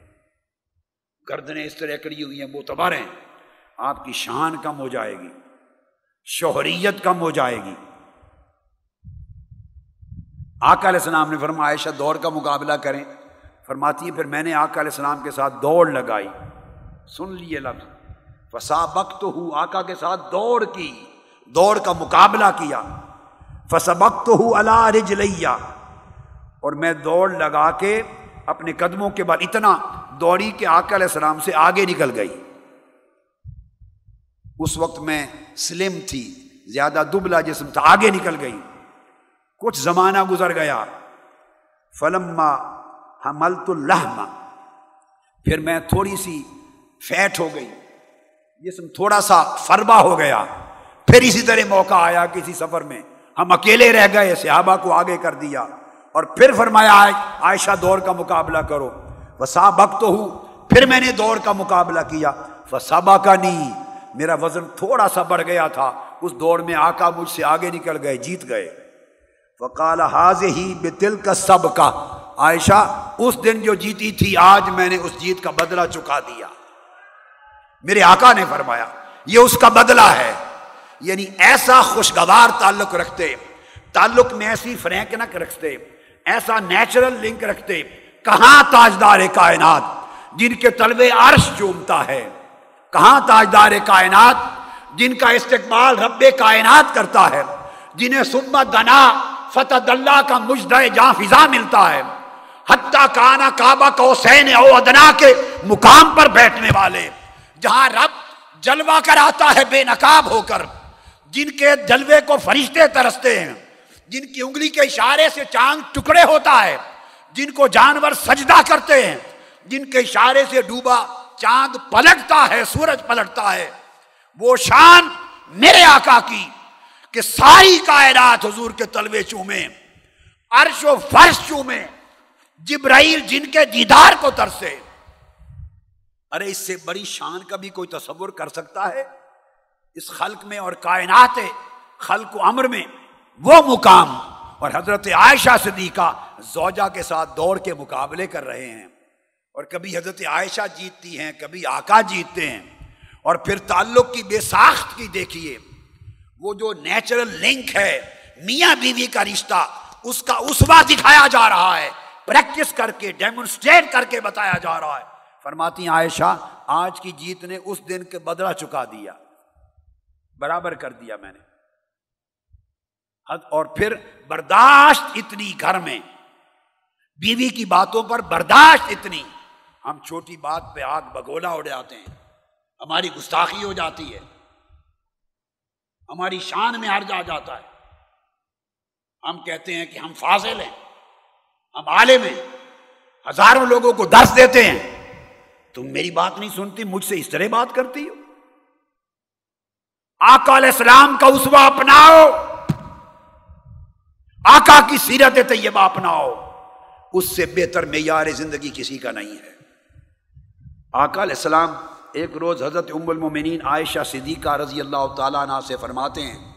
Speaker 2: گردنیں اس طرح کری ہوئی ہیں موتبر ہیں۔ آپ کی شان کم ہو جائے گی، شوہریت کم ہو جائے گی۔ آقا علیہ السلام نے فرما عائشہ دوڑ کا مقابلہ کریں۔ فرماتی ہے پھر میں نے آقا علیہ السلام کے ساتھ دوڑ لگائی۔ سن لیے لفظ۔ فسا بخت ہوں آقا کے ساتھ دوڑ کی۔ دوڑ کا مقابلہ کیا۔ فسبک تو ہوں اللہ رج لیا اور میں دوڑ لگا کے اپنے قدموں کے بعد اتنا دوڑی کہ آقا علیہ السلام سے آگے نکل گئی۔ اس وقت میں سلم تھی، زیادہ دبلا جسم تھا، آگے نکل گئی۔ کچھ زمانہ گزر گیا۔ فلما حملت الحما پھر میں تھوڑی سی فیٹ ہو گئی۔ جسم تھوڑا سا فربا ہو گیا۔ پھر اسی طرح موقع آیا کسی سفر میں۔ ہم اکیلے رہ گئے، صحابہ کو آگے کر دیا۔ اور پھر فرمایا عائشہ دور کا مقابلہ کرو۔ وسا بک تو ہوں پھر میں نے دور کا مقابلہ کیا۔ وسابا کا نہیں میرا وزن تھوڑا سا بڑھ گیا تھا۔ اس دوڑ میں آقا مجھ سے آگے نکل گئے، جیت گئے۔ وکال حاض ہی بے دل کا سب کا عائشہ، اس دن جو جیتی تھی، آج میں نے اس جیت کا بدلہ چکا دیا۔ میرے آقا نے فرمایا، یہ اس کا بدلہ ہے۔ یعنی ایسا خوشگوار تعلق رکھتے، تعلق میں ایسی فرینکنک رکھتے۔ ایسا نیچرل لنک رکھتے کہاں تاجدار کائنات جن کے طلبے عرش چومتا ہے؟ کہاں تاجدار کائنات جن کا استقبال رب کائنات کرتا ہے؟ جنہیں سمت دنا فتح اللہ کا مجدہ جہاں فضا ملتا ہے۔ حتیٰ کانا کعبہ کو سین او ادنا کے مقام پر بیٹھنے والے۔ جہاں رب جلوہ کر آتا ہے، بے نقاب ہو کر۔ جن کے جلوے کو فرشتے ترستے ہیں۔ جن کی انگلی کے اشارے سے چاند ٹکڑے ہوتا ہے، جن کو جانور سجدہ کرتے ہیں، جن کے اشارے سے ڈوبا چاند پلٹتا ہے، سورج پلٹتا ہے۔ وہ شان میرے آقا کی کہ ساری کائنات حضور کے تلوے چومے عرش و فرش چومے جبرائیل جن کے دیدار کو ترسے۔ ارے، اس سے بڑی شان کا بھی کوئی تصور کر سکتا ہے؟ اس خلق میں اور کائنات خلق و امر میں وہ مقام اور حضرت عائشہ صدیقہ زوجہ کے ساتھ دوڑ کے مقابلے کر رہے ہیں اور کبھی حضرت عائشہ جیتتی ہیں، کبھی آقا جیتتے ہیں اور پھر تعلق کی بے ساخت کی دیکھیے، وہ جو نیچرل لنک ہے، میاں بیوی کا رشتہ، اس کا اسوا دکھایا جا رہا ہے، پریکٹس کر کے، ڈیمونسٹریٹ کر کے بتایا جا رہا ہے۔ فرماتی عائشہ، آج کی جیت نے اس دن کے بدلہ چکا دیا۔ برابر کر دیا میں نے۔ اور پھر برداشت اتنی گھر میں۔ بیوی کی باتوں پر برداشت اتنی۔ ہم چھوٹی بات پہ آگ بگولا اڑ جاتے ہیں۔ ہماری گستاخی ہو جاتی ہے۔ ہماری شان میں ہر جا جاتا ہے۔ ہم کہتے ہیں کہ ہم فاضل ہیں۔ ہم عالم ہیں۔ ہزاروں لوگوں کو درس دیتے ہیں۔ تم میری بات نہیں سنتی مجھ سے اس طرح بات کرتی ہو۔ آقا علیہ السلام کا اسوا اپناؤ۔ آقا کی سیرت طیبہ اپناؤ۔ اس سے بہتر معیار زندگی کسی کا نہیں ہے۔ آقا علیہ السلام ایک روز حضرت ام المومنین عائشہ صدیقہ رضی اللہ تعالیٰ عنہ سے فرماتے ہیں،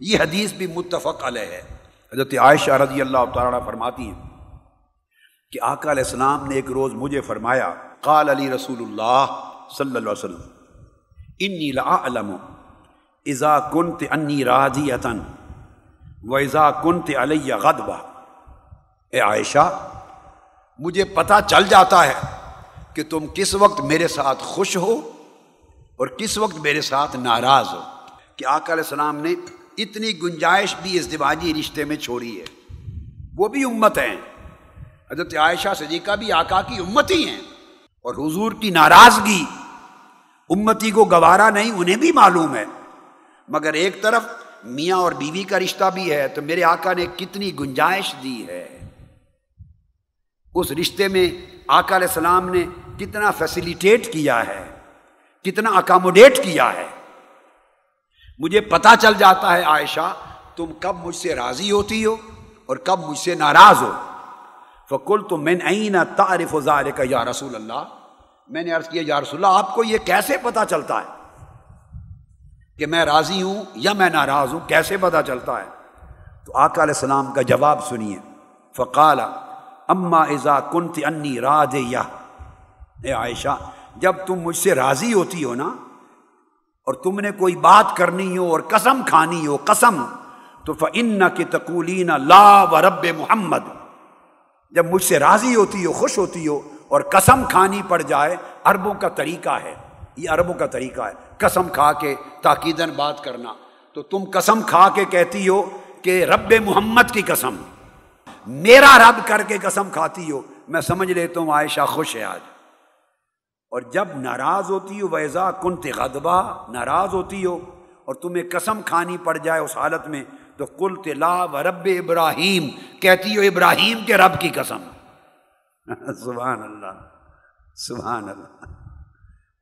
Speaker 2: یہ حدیث بھی متفق علیہ ہے۔ حضرت عائشہ رضی اللہ تعالیٰ عنہ فرماتی ہیں کہ آقا علیہ السلام نے ایک روز مجھے فرمایا، قال علی رسول اللہ صلی اللہ علیہ وسلم، انی لعلم اذا کنت انی راضیتن و اذا کنت علی غدبہ اے عائشہ، مجھے پتہ چل جاتا ہے کہ تم کس وقت میرے ساتھ خوش ہو اور کس وقت میرے ساتھ ناراض ہو۔ کہ آقا علیہ السلام نے اتنی گنجائش بھی اس دیواجی رشتے میں چھوڑی ہے۔ وہ بھی امت ہیں۔ حضرت عائشہ صدیقہ بھی آقا کی امت ہی ہیں۔ اور حضور کی ناراضگی، امتی کو گوارا نہیں، انہیں بھی معلوم ہے۔ مگر ایک طرف میاں اور بیوی کا رشتہ بھی ہے تو میرے آقا نے کتنی گنجائش دی ہے۔ اس رشتے میں آقا علیہ السلام نے کتنا فیسیلیٹیٹ کیا ہے، کتنا اکاموڈیٹ کیا ہے۔ مجھے پتا چل جاتا ہے عائشہ، تم کب مجھ سے راضی ہوتی ہو اور کب مجھ سے ناراض ہو۔ فکل تو میں تعارف و ظاہر کا یا رسول اللہ؟ میں نے عرض کیا، یا رسول اللہ، آپ کو یہ کیسے پتا چلتا ہے؟ کہ میں راضی ہوں یا میں ناراض ہوں، کیسے پتا چلتا ہے؟ تو آقا علیہ السلام کا جواب سنیے۔ فقال، اما ازا کنت انی راج یا اے عائشہ، جب تم مجھ سے راضی ہوتی ہو نا، اور تم نے کوئی بات کرنی ہو اور قسم کھانی ہو، قسم، تو فن کی تقولین لا و رب محمد۔ جب مجھ سے راضی ہوتی ہو، خوش ہوتی ہو اور قسم کھانی پڑ جائے، عربوں کا طریقہ ہے۔ یہ عربوں کا طریقہ ہے، قسم کھا کے تاکیدن بات کرنا۔ تو تم قسم کھا کے کہتی ہو کہ رب محمد کی قسم، میرا رب کر کے قسم کھاتی ہو۔ میں سمجھ لیتا ہوں عائشہ خوش ہے آج۔ اور جب ناراض ہوتی ہو، ویزا کنت غدبہ ناراض ہوتی ہو اور تمہیں قسم کھانی پڑ جائے اس حالت میں، تو کل تلا و رب ابراہیم، کہتی ہو ابراہیم کے رب کی قسم۔ سبحان اللہ سبحان اللہ۔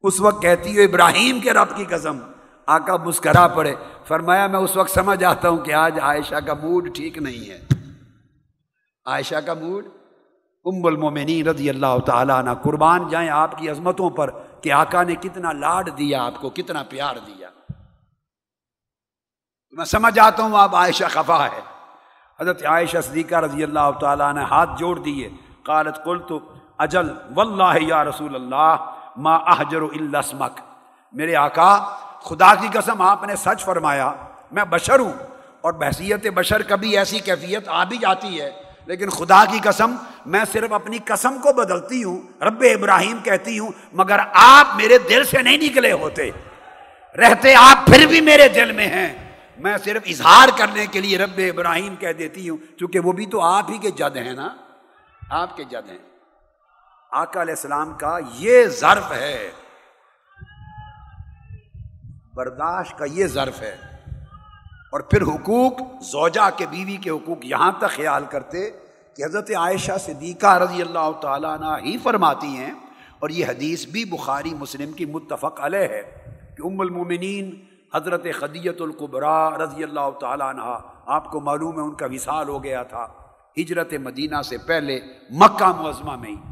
Speaker 2: اس وقت کہتی ہو ابراہیم کے رب کی قسم. آقا مسکرا پڑے۔ فرمایا، میں اس وقت سمجھ آتا ہوں کہ آج عائشہ کا موڈ ٹھیک نہیں ہے۔ عائشہ کا موڈ؟ ام المومنین رضی اللہ تعالیٰ عنہ، قربان جائیں آپ کی عظمتوں پر کہ آقا نے کتنا لاڈ دیا آپ کو، کتنا پیار دیا۔ میں سمجھ آتا ہوں آپ عائشہ خفا ہے۔ حضرت عائشہ صدیقہ رضی اللہ تعالیٰ نے ہاتھ جوڑ دیے۔ قالت، قلت تو اجل، واللہ یا رسول اللہ؟ ما احجر اسمک میرے آقا، خدا کی قسم، آپ نے سچ فرمایا، میں بشر ہوں اور بحثیت بشر کبھی ایسی کیفیت آ بھی جاتی ہے۔ لیکن خدا کی قسم، میں صرف اپنی قسم کو بدلتی ہوں، رب ابراہیم کہتی ہوں، مگر آپ میرے دل سے نہیں نکلے ہوتے۔ رہتے آپ پھر بھی میرے دل میں ہیں۔ میں صرف اظہار کرنے کے لیے رب ابراہیم کہہ دیتی ہوں، چونکہ وہ بھی تو آپ ہی کے جد ہیں نا۔ آپ کے جد ہیں۔ آقا علیہ السلام کا یہ ظرف ہے۔ برداشت کا یہ ظرف ہے۔ اور پھر حقوق، زوجہ کے بیوی کے حقوق یہاں تک خیال کرتے کہ حضرت عائشہ صدیقہ رضی اللہ تعالیٰ عنہ ہی فرماتی ہیں۔ اور یہ حدیث بھی بخاری مسلم کی متفق علیہ ہے کہ ام المومنین حضرت خدیت القبرا رضی اللہ تعالیٰ عنہ، آپ کو معلوم ہے ان کا وصال ہو گیا تھا ہجرت مدینہ سے پہلے مکہ معظمہ میں ہی۔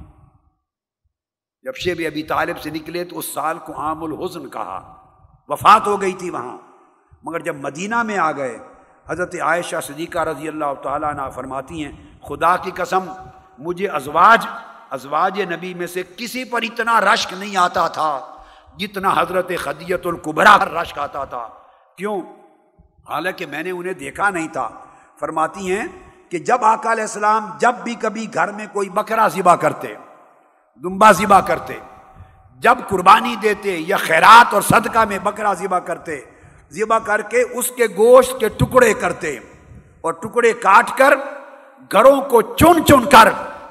Speaker 2: جب شیب ابی طالب سے نکلے تو اس سال کو عام الحسن کہا۔ وفات ہو گئی تھی وہاں۔ مگر جب مدینہ میں آ گئے، حضرت عائشہ صدیقہ رضی اللہ تعالیٰ عنہ فرماتی ہیں، خدا کی قسم، مجھے ازواج ازواج نبی میں سے کسی پر اتنا رشک نہیں آتا تھا جتنا حضرت خدیت القبرا پر رشک آتا تھا۔ کیوں؟ حالانکہ میں نے انہیں دیکھا نہیں تھا۔ فرماتی ہیں کہ جب آقا علیہ السلام جب بھی کبھی گھر میں کوئی بکرا ذبح کرتے دمبا ذبح کرتے۔ جب قربانی دیتے یا خیرات اور صدقہ میں بکرا ذبح کرتے۔ ذبح کر کے اس کے گوشت کے ٹکڑے کرتے۔ اور ٹکڑے کاٹ کر گھروں کو چن چن کر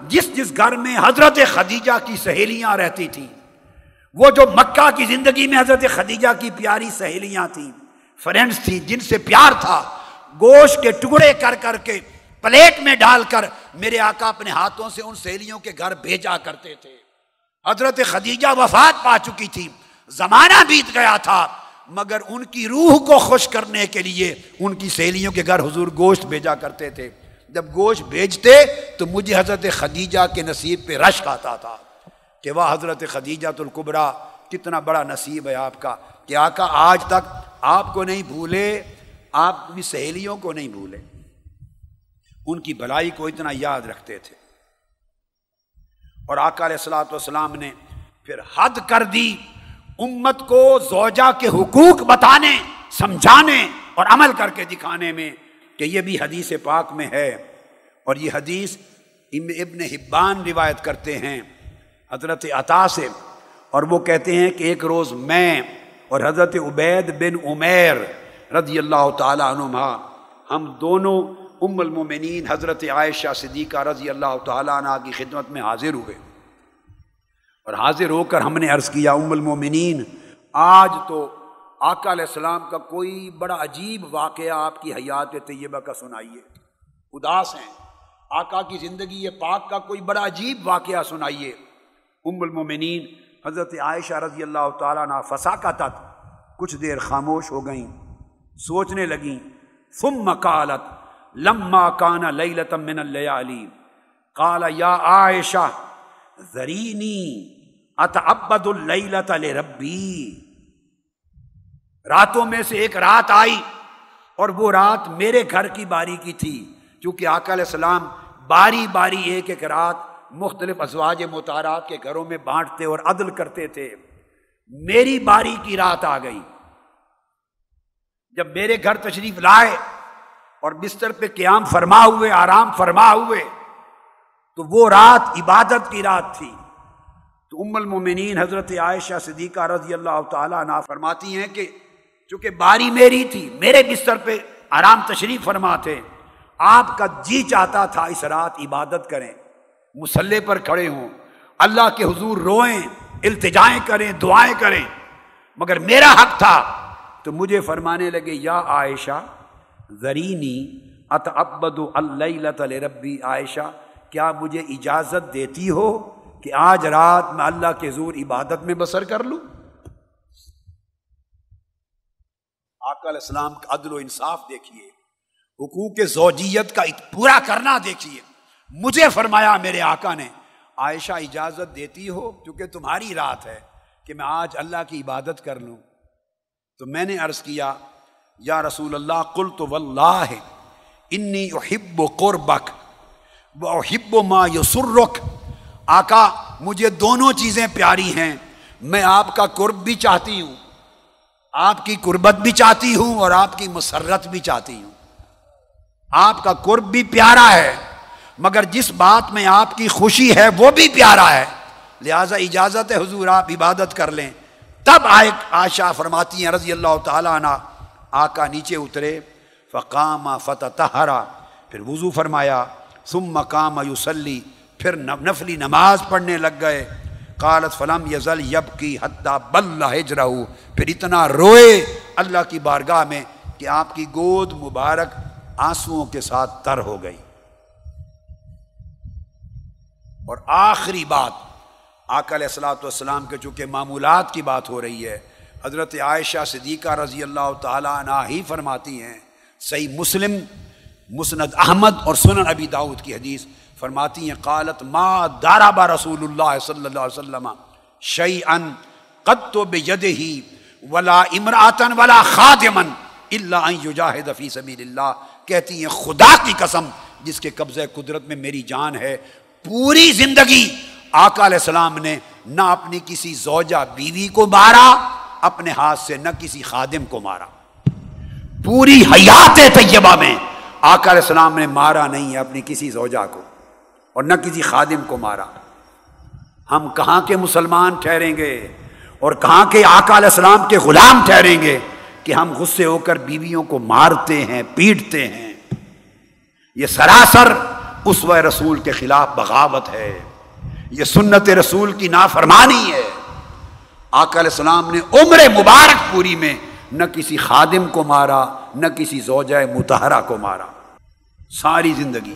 Speaker 2: جس جس گھر میں حضرت خدیجہ کی سہیلیاں رہتی تھیں۔ وہ جو مکہ کی زندگی میں حضرت خدیجہ کی پیاری سہیلیاں تھیں۔ فرینڈس تھیں جن سے پیار تھا۔ گوشت کے ٹکڑے کر کر کے پلیٹ میں ڈال کر میرے آقا اپنے ہاتھوں سے ان سہیلیوں کے گھر بھیجا کرتے تھے۔ حضرت خدیجہ وفات پا چکی تھی۔ زمانہ بیت گیا تھا، مگر ان کی روح کو خوش کرنے کے لیے ان کی سہیلیوں کے گھر حضور گوشت بھیجا کرتے تھے۔ جب گوشت بھیجتے تو مجھے حضرت خدیجہ کے نصیب پہ رشک آتا تھا کہ وہ حضرت خدیجہ القبرا کتنا بڑا نصیب ہے آپ کا۔ کہ آقا، آج تک آپ کو نہیں بھولے، آپ کی سہیلیوں کو نہیں بھولے۔ ان کی بھلائی کو اتنا یاد رکھتے تھے۔ اور آقا علیہ السلاۃ والسلام نے پھر حد کر دی امت کو زوجہ کے حقوق بتانے، سمجھانے اور عمل کر کے دکھانے میں کہ یہ بھی حدیث پاک میں ہے۔ اور یہ حدیث ابن حبان روایت کرتے ہیں، حضرت عطا سے۔ اور وہ کہتے ہیں کہ ایک روز میں اور حضرت عبید بن عمیر رضی اللہ تعالیٰ عنہ ہم دونوں ام المومنین حضرت عائشہ صدیقہ رضی اللہ تعالیٰ عنہ کی خدمت میں حاضر ہوئے۔ اور حاضر ہو کر ہم نے عرض کیا، ام المومنین، آج تو آقا علیہ السلام کا کوئی بڑا عجیب واقعہ آپ کی حیات طیبہ کا سنائیے۔ اداس ہیں۔ آقا کی زندگی پاک کا کوئی بڑا عجیب واقعہ سنائیے۔ ام المومنین، حضرت عائشہ رضی اللہ تعالیٰ عنہ فسا کا تت کچھ دیر خاموش ہو گئیں، سوچنے لگیں، ثم مکالت لما کانا لیلتم من اللیالی قال، یا عائشہ زرینی اتعبد اللیلت لربی۔ راتوں میں سے ایک رات آئی اور وہ رات میرے گھر کی باری کی تھی چونکہ آقا علیہ السلام باری باری ایک ایک رات مختلف ازواج متارات کے گھروں میں بانٹتے اور عدل کرتے تھے۔ میری باری کی رات آ گئی۔ جب میرے گھر تشریف لائے اور بستر پہ قیام فرما ہوئے، آرام فرما ہوئے، تو وہ رات عبادت کی رات تھی۔ تو ام المومنین حضرت عائشہ صدیقہ رضی اللہ تعالیٰ عنہ فرماتی ہیں کہ چونکہ باری میری تھی، میرے بستر پہ آرام تشریف فرما تھے، آپ کا جی چاہتا تھا اس رات عبادت کریں۔ مسلح پر کھڑے ہوں، اللہ کے حضور روئیں، التجائیں کریں، دعائیں کریں، مگر میرا حق تھا۔ تو تو مجھے فرمانے لگے، یا عائشہ زرینی ات ابد اللہ ربی عائشہ، کیا مجھے اجازت دیتی ہو کہ آج رات میں اللہ کے زور عبادت میں بسر کر لوں؟ آقا علیہ السلام کا عدل و انصاف دیکھیے، حقوق زوجیت کا پورا کرنا دیکھیے۔ مجھے فرمایا میرے آقا نے، عائشہ اجازت دیتی ہو کیونکہ تمہاری رات ہے کہ میں آج اللہ کی عبادت کر لوں۔ تو میں نے عرض کیا یا رسول اللہ کل تو واللہ، انی احب قربک احب ما یسرک۔ آقا، مجھے دونوں چیزیں پیاری ہیں، میں آپ کا قرب بھی چاہتی ہوں، آپ کی قربت بھی چاہتی ہوں اور آپ کی مسرت بھی چاہتی ہوں۔ آپ کا قرب بھی پیارا ہے، مگر جس بات میں آپ کی خوشی ہے، وہ بھی پیارا ہے۔ لہذا اجازت ہے، حضور، آپ عبادت کر لیں۔ تب آئے، آشا فرماتی ہیں، رضی اللہ تعالیٰ عنہ آقا نیچے اترے، فقام فتح تہرا پھر وضو فرمایا، ثم مقام یوسلی پھر نفلی نماز پڑھنے لگ گئے۔ قالت، فلم یزل یب کی حتیٰ بل ہجرہ پھر اتنا روئے اللہ کی بارگاہ میں کہ آپ کی گود مبارک آنسوؤں کے ساتھ تر ہو گئی۔ اور آخری بات آکل السلاۃ والسلام کے چونکہ معمولات کی بات ہو رہی ہے حضرت عائشہ صدیقہ رضی اللہ تعالیٰ عنہ ہی فرماتی ہیں، صحیح مسلم، مسند احمد اور سنن ابی داود کی حدیث فرماتی ہیں، قالت ما دارا با رسول اللہ صلی اللہ علیہ وسلم شعی ان قد تو بے ہی ولا امراطن ولا خادمن اللہ یجاہد فی سبیل اللہ کہتی ہیں، خدا کی قسم، جس کے قبضہ قدرت میں میری جان ہے، پوری زندگی آقا علیہ السلام نے نہ اپنی کسی زوجہ بیوی کو مارا اپنے ہاتھ سے نہ کسی خادم کو مارا۔ پوری حیات طیبہ میں آقا علیہ السلام نے مارا نہیں ہے اپنی کسی زوجہ کو اور نہ کسی خادم کو مارا۔ ہم کہاں کے مسلمان ٹھہریں گے اور کہاں کے آقا علیہ السلام کے غلام ٹھہریں گے کہ ہم غصے ہو کر بیویوں کو مارتے ہیں، پیٹتے ہیں؟ یہ سراسر اس و رسول کے خلاف بغاوت ہے۔ یہ سنت رسول کی نافرمانی ہے۔ آقا علیہ السلام نے عمر مبارک پوری میں نہ کسی خادم کو مارا، نہ کسی زوجہ متحرہ کو مارا۔ ساری زندگی۔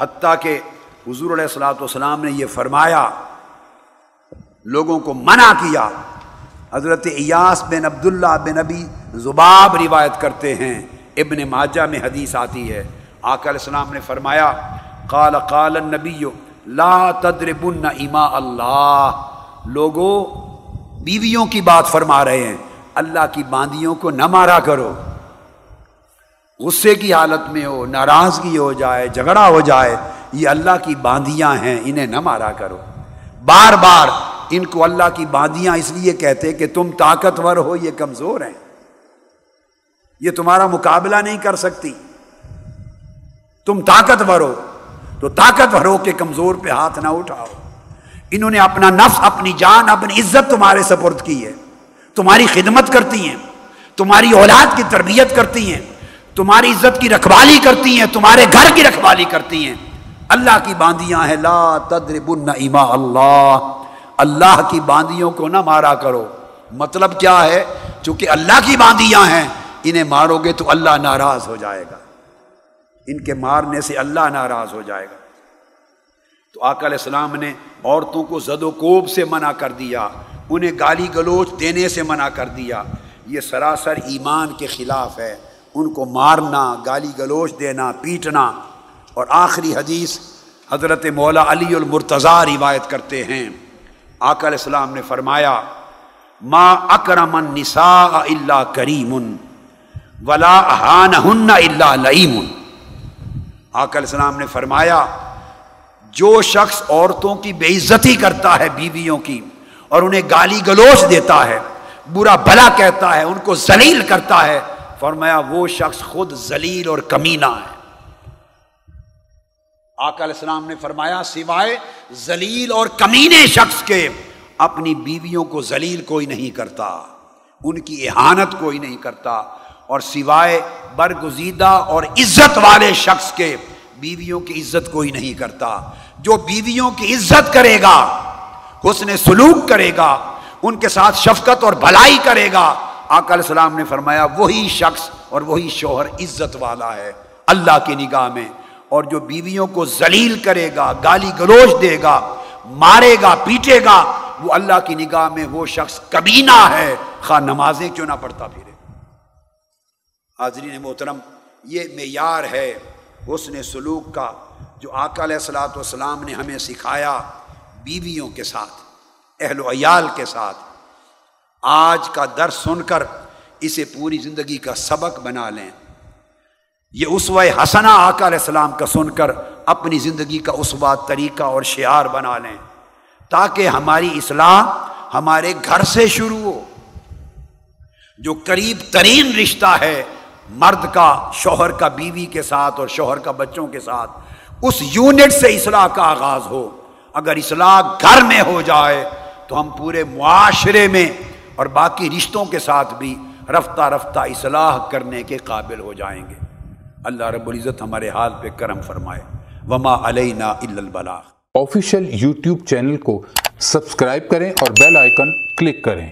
Speaker 2: حتیٰ کہ حضور علیہ السلاۃ والسلام نے یہ فرمایا، لوگوں کو منع کیا۔ حضرت ایاس بن عبداللہ بن ابی زباب روایت کرتے ہیں، ابن ماجہ میں حدیث آتی ہے۔ آقا علیہ السلام نے فرمایا، قال قال النبی، لا تدربن اما اللہ۔ لوگوں بیویوں کی بات فرما رہے ہیں۔ اللہ کی باندیوں کو نہ مارا کرو۔ غصے کی حالت میں ہو، ناراضگی ہو جائے، جھگڑا ہو جائے، یہ اللہ کی باندیاں ہیں، انہیں نہ مارا کرو۔ بار بار ان کو اللہ کی باندیاں اس لیے کہتے کہ تم طاقتور ہو، یہ کمزور ہیں۔ یہ تمہارا مقابلہ نہیں کر سکتی۔ تم طاقتور ہو، تو طاقتور ہو کے کمزور پہ ہاتھ نہ اٹھاؤ۔ انہوں نے اپنا نفس، اپنی جان، اپنی عزت تمہارے سپرد کی ہے۔ تمہاری خدمت کرتی ہیں۔ تمہاری اولاد کی تربیت کرتی ہیں۔ تمہاری عزت کی رکھوالی کرتی ہیں۔ تمہارے گھر کی رکھوالی کرتی ہیں۔ اللہ کی باندیاں ہیں، لا تدربن اما اللہ۔ اللہ کی باندیوں کو نہ مارا کرو۔ مطلب کیا ہے؟ چونکہ اللہ کی باندیاں ہیں، انہیں مارو گے تو اللہ ناراض ہو جائے گا۔ ان کے مارنے سے اللہ ناراض ہو جائے گا۔ تو آقا علیہ السلام نے عورتوں کو زد و کوب سے منع کر دیا، انہیں گالی گلوچ دینے سے منع کر دیا۔ یہ سراسر ایمان کے خلاف ہے۔ ان کو مارنا، گالی گلوچ دینا، پیٹنا۔ اور آخری حدیث حضرت مولا علی المرتضی روایت کرتے ہیں۔ آقا علیہ السلام نے فرمایا، ما اکرم النساء اللہ کریم ولا ہن اللہ لئیم. آقا علیہ السلام نے فرمایا جو شخص عورتوں کی بے عزتی کرتا ہے بیویوں کی اور انہیں گالی گلوچ دیتا ہے، برا بلا کہتا ہے، ان کو ذلیل کرتا ہے، فرمایا وہ شخص خود ذلیل اور کمینہ ہے۔ آقا علیہ السلام نے فرمایا، سوائے ذلیل اور کمینے شخص کے اپنی بیویوں کو ذلیل کوئی نہیں کرتا، ان کی احانت کوئی نہیں کرتا، اور سوائے برگزیدہ اور عزت والے شخص کے بیویوں کی عزت کوئی نہیں کرتا۔ جو بیویوں کی عزت کرے گا، حسن سلوک کرے گا، ان کے ساتھ شفقت اور بھلائی کرے گا۔ آقا علیہ السلام نے فرمایا، وہی شخص اور وہی شوہر عزت والا ہے، اللہ کی نگاہ میں۔ اور جو بیویوں کو ذلیل کرے گا، گالی گلوچ دے گا، مارے گا، پیٹے گا، وہ اللہ کی نگاہ میں وہ شخص کبینہ ہے۔ خواہ نمازیں کیوں نہ پڑھتا پھرے۔ حاضرین محترم، یہ معیار ہے حسن سلوک کا۔ جو آقا علیہ السلاۃ والسلام نے ہمیں سکھایا بیویوں کے ساتھ، اہل و عیال کے ساتھ۔ آج کا در سن کر اسے پوری زندگی کا سبق بنا لیں۔ یہ اسوہ حسنہ آقا علیہ السلام کا سن کر اپنی زندگی کا اسوا طریقہ اور شعار بنا لیں۔ تاکہ ہماری اصلاح ہمارے گھر سے شروع ہو۔ جو قریب ترین رشتہ ہے، مرد کا، شوہر کا، بیوی کے ساتھ اور شوہر کا بچوں کے ساتھ۔ اس یونٹ سے اصلاح کا آغاز ہو۔ اگر اصلاح گھر میں ہو جائے تو ہم پورے معاشرے میں اور باقی رشتوں کے ساتھ بھی رفتہ رفتہ اصلاح کرنے کے قابل ہو جائیں گے۔ اللہ رب العزت ہمارے حال پہ کرم فرمائے۔ وما علینا البلاغ۔
Speaker 1: آفیشیل یوٹیوب چینل کو سبسکرائب کریں اور بیل آئیکن کلک کریں۔